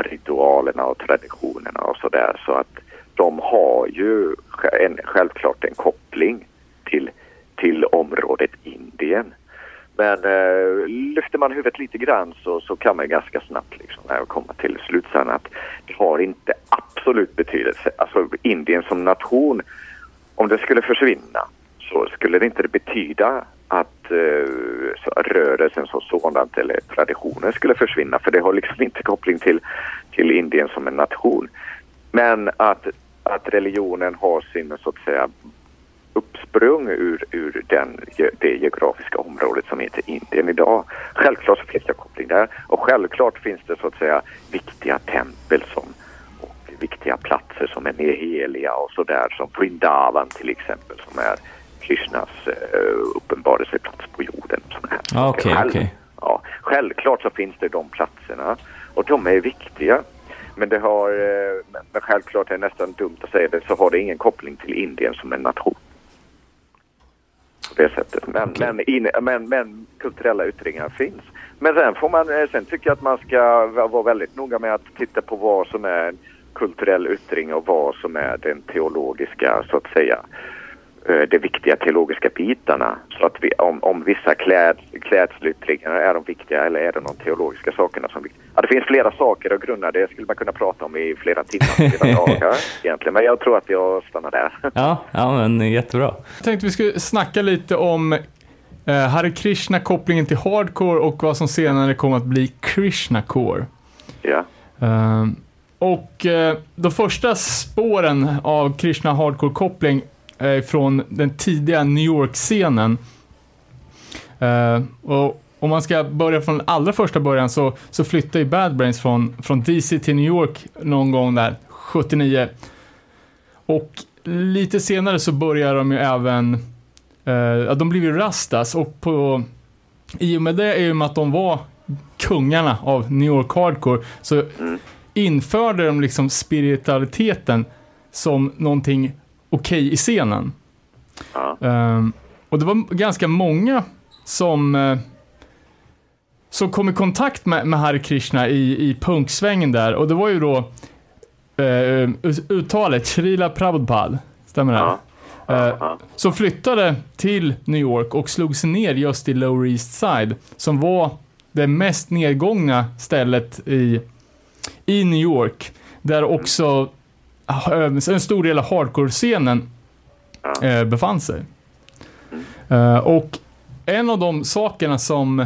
ritualerna och traditionerna och sådär så att de har ju en, självklart en koppling till, till området Indien. Men eh, lyfter man huvudet lite grann så, så kan man ganska snabbt liksom, komma till slutsatsen att det har inte absolut betydelse. Alltså Indien som nation, om det skulle försvinna så skulle det inte betyda att eh, så, rörelsen som sådant eller traditionen skulle försvinna för det har liksom inte koppling till, till Indien som en nation. Men att, att religionen har sin så att säga uppsprung ur, ur den, det geografiska området som heter Indien idag. Självklart så finns det koppling där och självklart finns det så att säga viktiga tempel som, och viktiga platser som är mer heliga och sådär som Vrindavan till exempel som är Krishnas eh, uppenbarelseplats på jorden. saker. okej, Själv- okej. Ja, självklart så finns det de platserna och de är viktiga. Men det har, eh, men självklart är det nästan dumt att säga det, så har det ingen koppling till Indien som en nation. På det sättet. Men, men, in, men, men kulturella yttringar finns. Men sen får man, eh, sen tycker jag att man ska va- vara väldigt noga med att titta på vad som är en kulturell yttring och vad som är den teologiska, så att säga, de viktiga teologiska bitarna. Så att vi, om, om vissa kläd, klädselyttringar är de viktiga eller är det de teologiska sakerna som är viktiga? Ja, det finns flera saker att grunna. Det skulle man kunna prata om i flera timmar, flera dagar egentligen. Men jag tror att jag stannar där. Ja, ja men jättebra. Jag tänkte vi skulle snacka lite om eh, Hare Krishna, kopplingen till hardcore och vad som senare kommer att bli Krishna Core. ja. Eh, och eh, de första spåren av Krishna Hardcore-koppling är från den tidiga New York-scenen. Eh, och om man ska börja från allra första början så, så flyttade ju Bad Brains från, från DC till New York någon gång där, 79. Och lite senare så börjar de ju även, eh, de blev ju rastas och på, i och med det, i och med att de var kungarna av New York Hardcore, så införde de liksom spiritualiteten som någonting okej i scenen. Ja. Ehm, och det var ganska många som, eh, som kom i kontakt med, med Hare Krishna i, i punksvängen där. Och det var ju då uh, uttalet Srila Prabhupada, stämmer det? Ja. Ja. som flyttade till New York och slog sig ner just i Lower East Side, som var det mest nedgångna stället i, i New York, där också en stor del av hardcore-scenen Ja. eh, befann sig. Eh, och en av de sakerna som,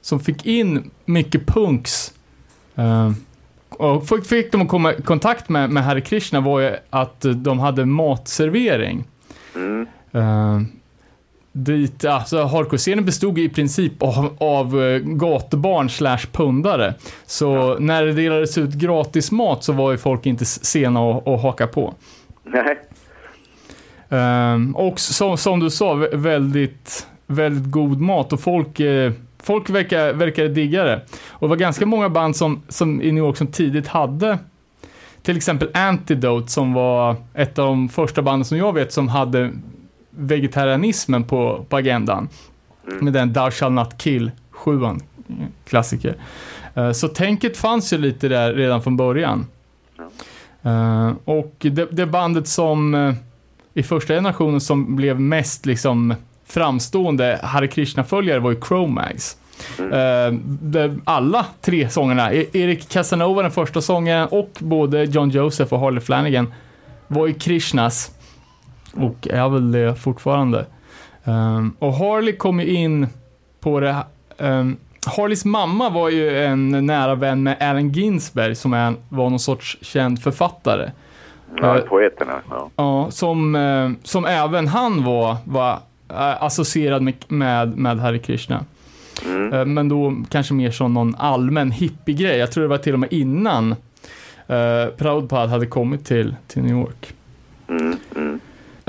som fick in mycket punks eh, och fick, fick de att komma i kontakt med, med Hare Krishna var ju att de hade matservering. Mm. Dit, alltså hardcore-scenen bestod i princip av, av eh, gatubarn slash pundare. Så när det delades ut gratis mat så var ju folk inte sena att, att haka på. Nej. Ehm, och som, som du sa, vä- väldigt, väldigt god mat och folk, eh, folk verkar, verkar digga det. Och det var ganska många band som, som i New York som tidigt hade till exempel Antidote som var ett av de första banden som jag vet som hade vegetarianismen på, på agendan. Med den Thou shall not kill, sjuan, klassiker. Eh, Så tänket fanns ju lite där redan från början. Eh, och det, det bandet som eh, i första generationen som blev mest liksom framstående Hare Krishna-följare var ju Chromags. Det- alla tre sångerna, E- Erik Casanova den första sångaren och både John Joseph och Harley Flanagan var ju Krishnas och är väl det fortfarande. Um, och Harley kom ju in på det um, Harleys mamma var ju en nära vän med Allen Ginsberg som är, var någon sorts känd författare. Ja, Ja. poeterna. Ja. Ja, som, eh, som även han var, var eh, associerad med, med, med Hare Krishna. Mm. Men då kanske mer som någon allmän hippiegrej. Jag tror det var till och med innan eh, Prabhupada hade kommit till, till New York. Mm.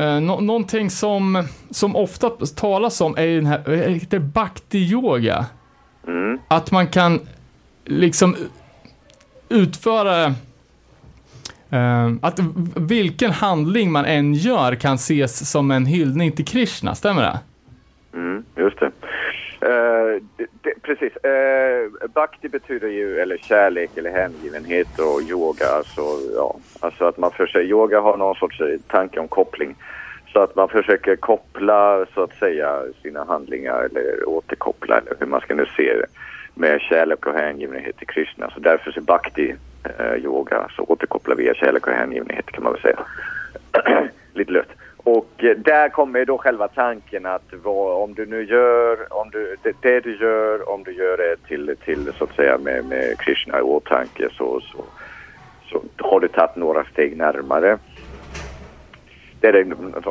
Eh, nå- någonting som, som ofta talas om är den här, heter bhakti-yoga. Mm. Att man kan liksom utföra eh, att vilken handling man än gör kan ses som en hyllning till Krishna, stämmer det? Mm, just det. Eh, det, det. Precis. Eh, uh, bhakti betyder ju eller kärlek eller hängivenhet och yoga. Alltså, ja, alltså att man försöker, yoga har någon sorts eh, tanke om koppling. Så att man försöker koppla så att säga sina handlingar eller återkoppla eller hur man ska nu se det med kärlek och hängivenhet till Krishna. Så därför så bhakti uh, yoga, så återkoppla via kärlek och hängivenhet kan man väl säga. Lite löst. Och eh, där kommer då själva tanken att vad, om du nu gör, om du, det, det du gör, om du gör det till, till så att säga med, med Krishna i åtanke så, så, så har du tagit några steg närmare. Det är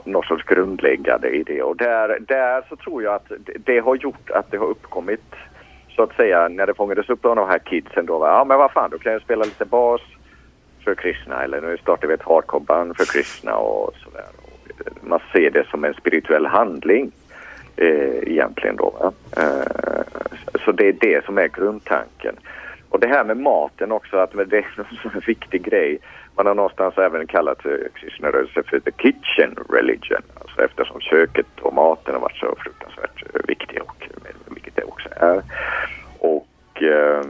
någon sorts grundläggande idé och där, där så tror jag att det, det har gjort att det har uppkommit så att säga när det fångades upp av de här kidsen då. Ja men vad fan, då kan jag spela lite bas för Krishna eller nu startar vi ett hardcore-band för Krishna och sådär. Man ser det som en spirituell handling eh, egentligen då. Eh, så det är det som är grundtanken. Och det här med maten också, att det är en viktig grej. Man har någonstans även kallat eh, för the kitchen religion. Alltså eftersom köket och maten har varit så fruktansvärt eh, viktig, viktiga och eh, vilket det också är. Och eh,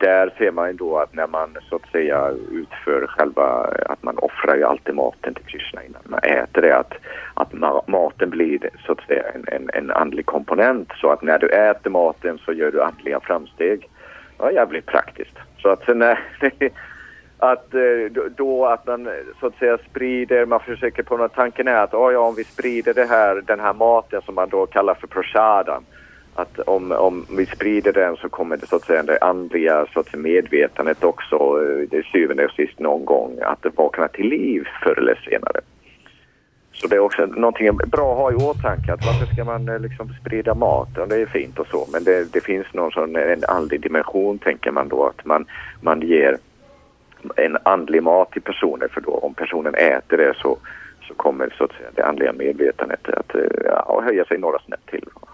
där ser man ju då att när man så att säga utför själva, att man offrar ju alltid maten till Krishna innan man äter det, att, att maten blir så att säga en, en, en andlig komponent så att när du äter maten så gör du andliga framsteg. Ja, jävligt praktiskt. Så att sen när, att eh, då- då att man så att säga sprider, man försöker på något tanken är att oh ja, om vi sprider det här, den här maten som man då kallar för prasadam att om, om vi sprider den så kommer det så att säga det andliga så att säga, medvetandet också eh, det syvende och sist någon gång att vakna till liv förr eller senare. Så det är också någonting bra att ha i åtanke att varför ska man eh, liksom sprida mat? Ja, det är fint och så men det, det finns någon sån eh, en andlig dimension tänker man då att man, man ger en andlig mat till personer för då om personen äter det så, så kommer så att säga det andliga medvetandet att ja, höja sig några snäpp till.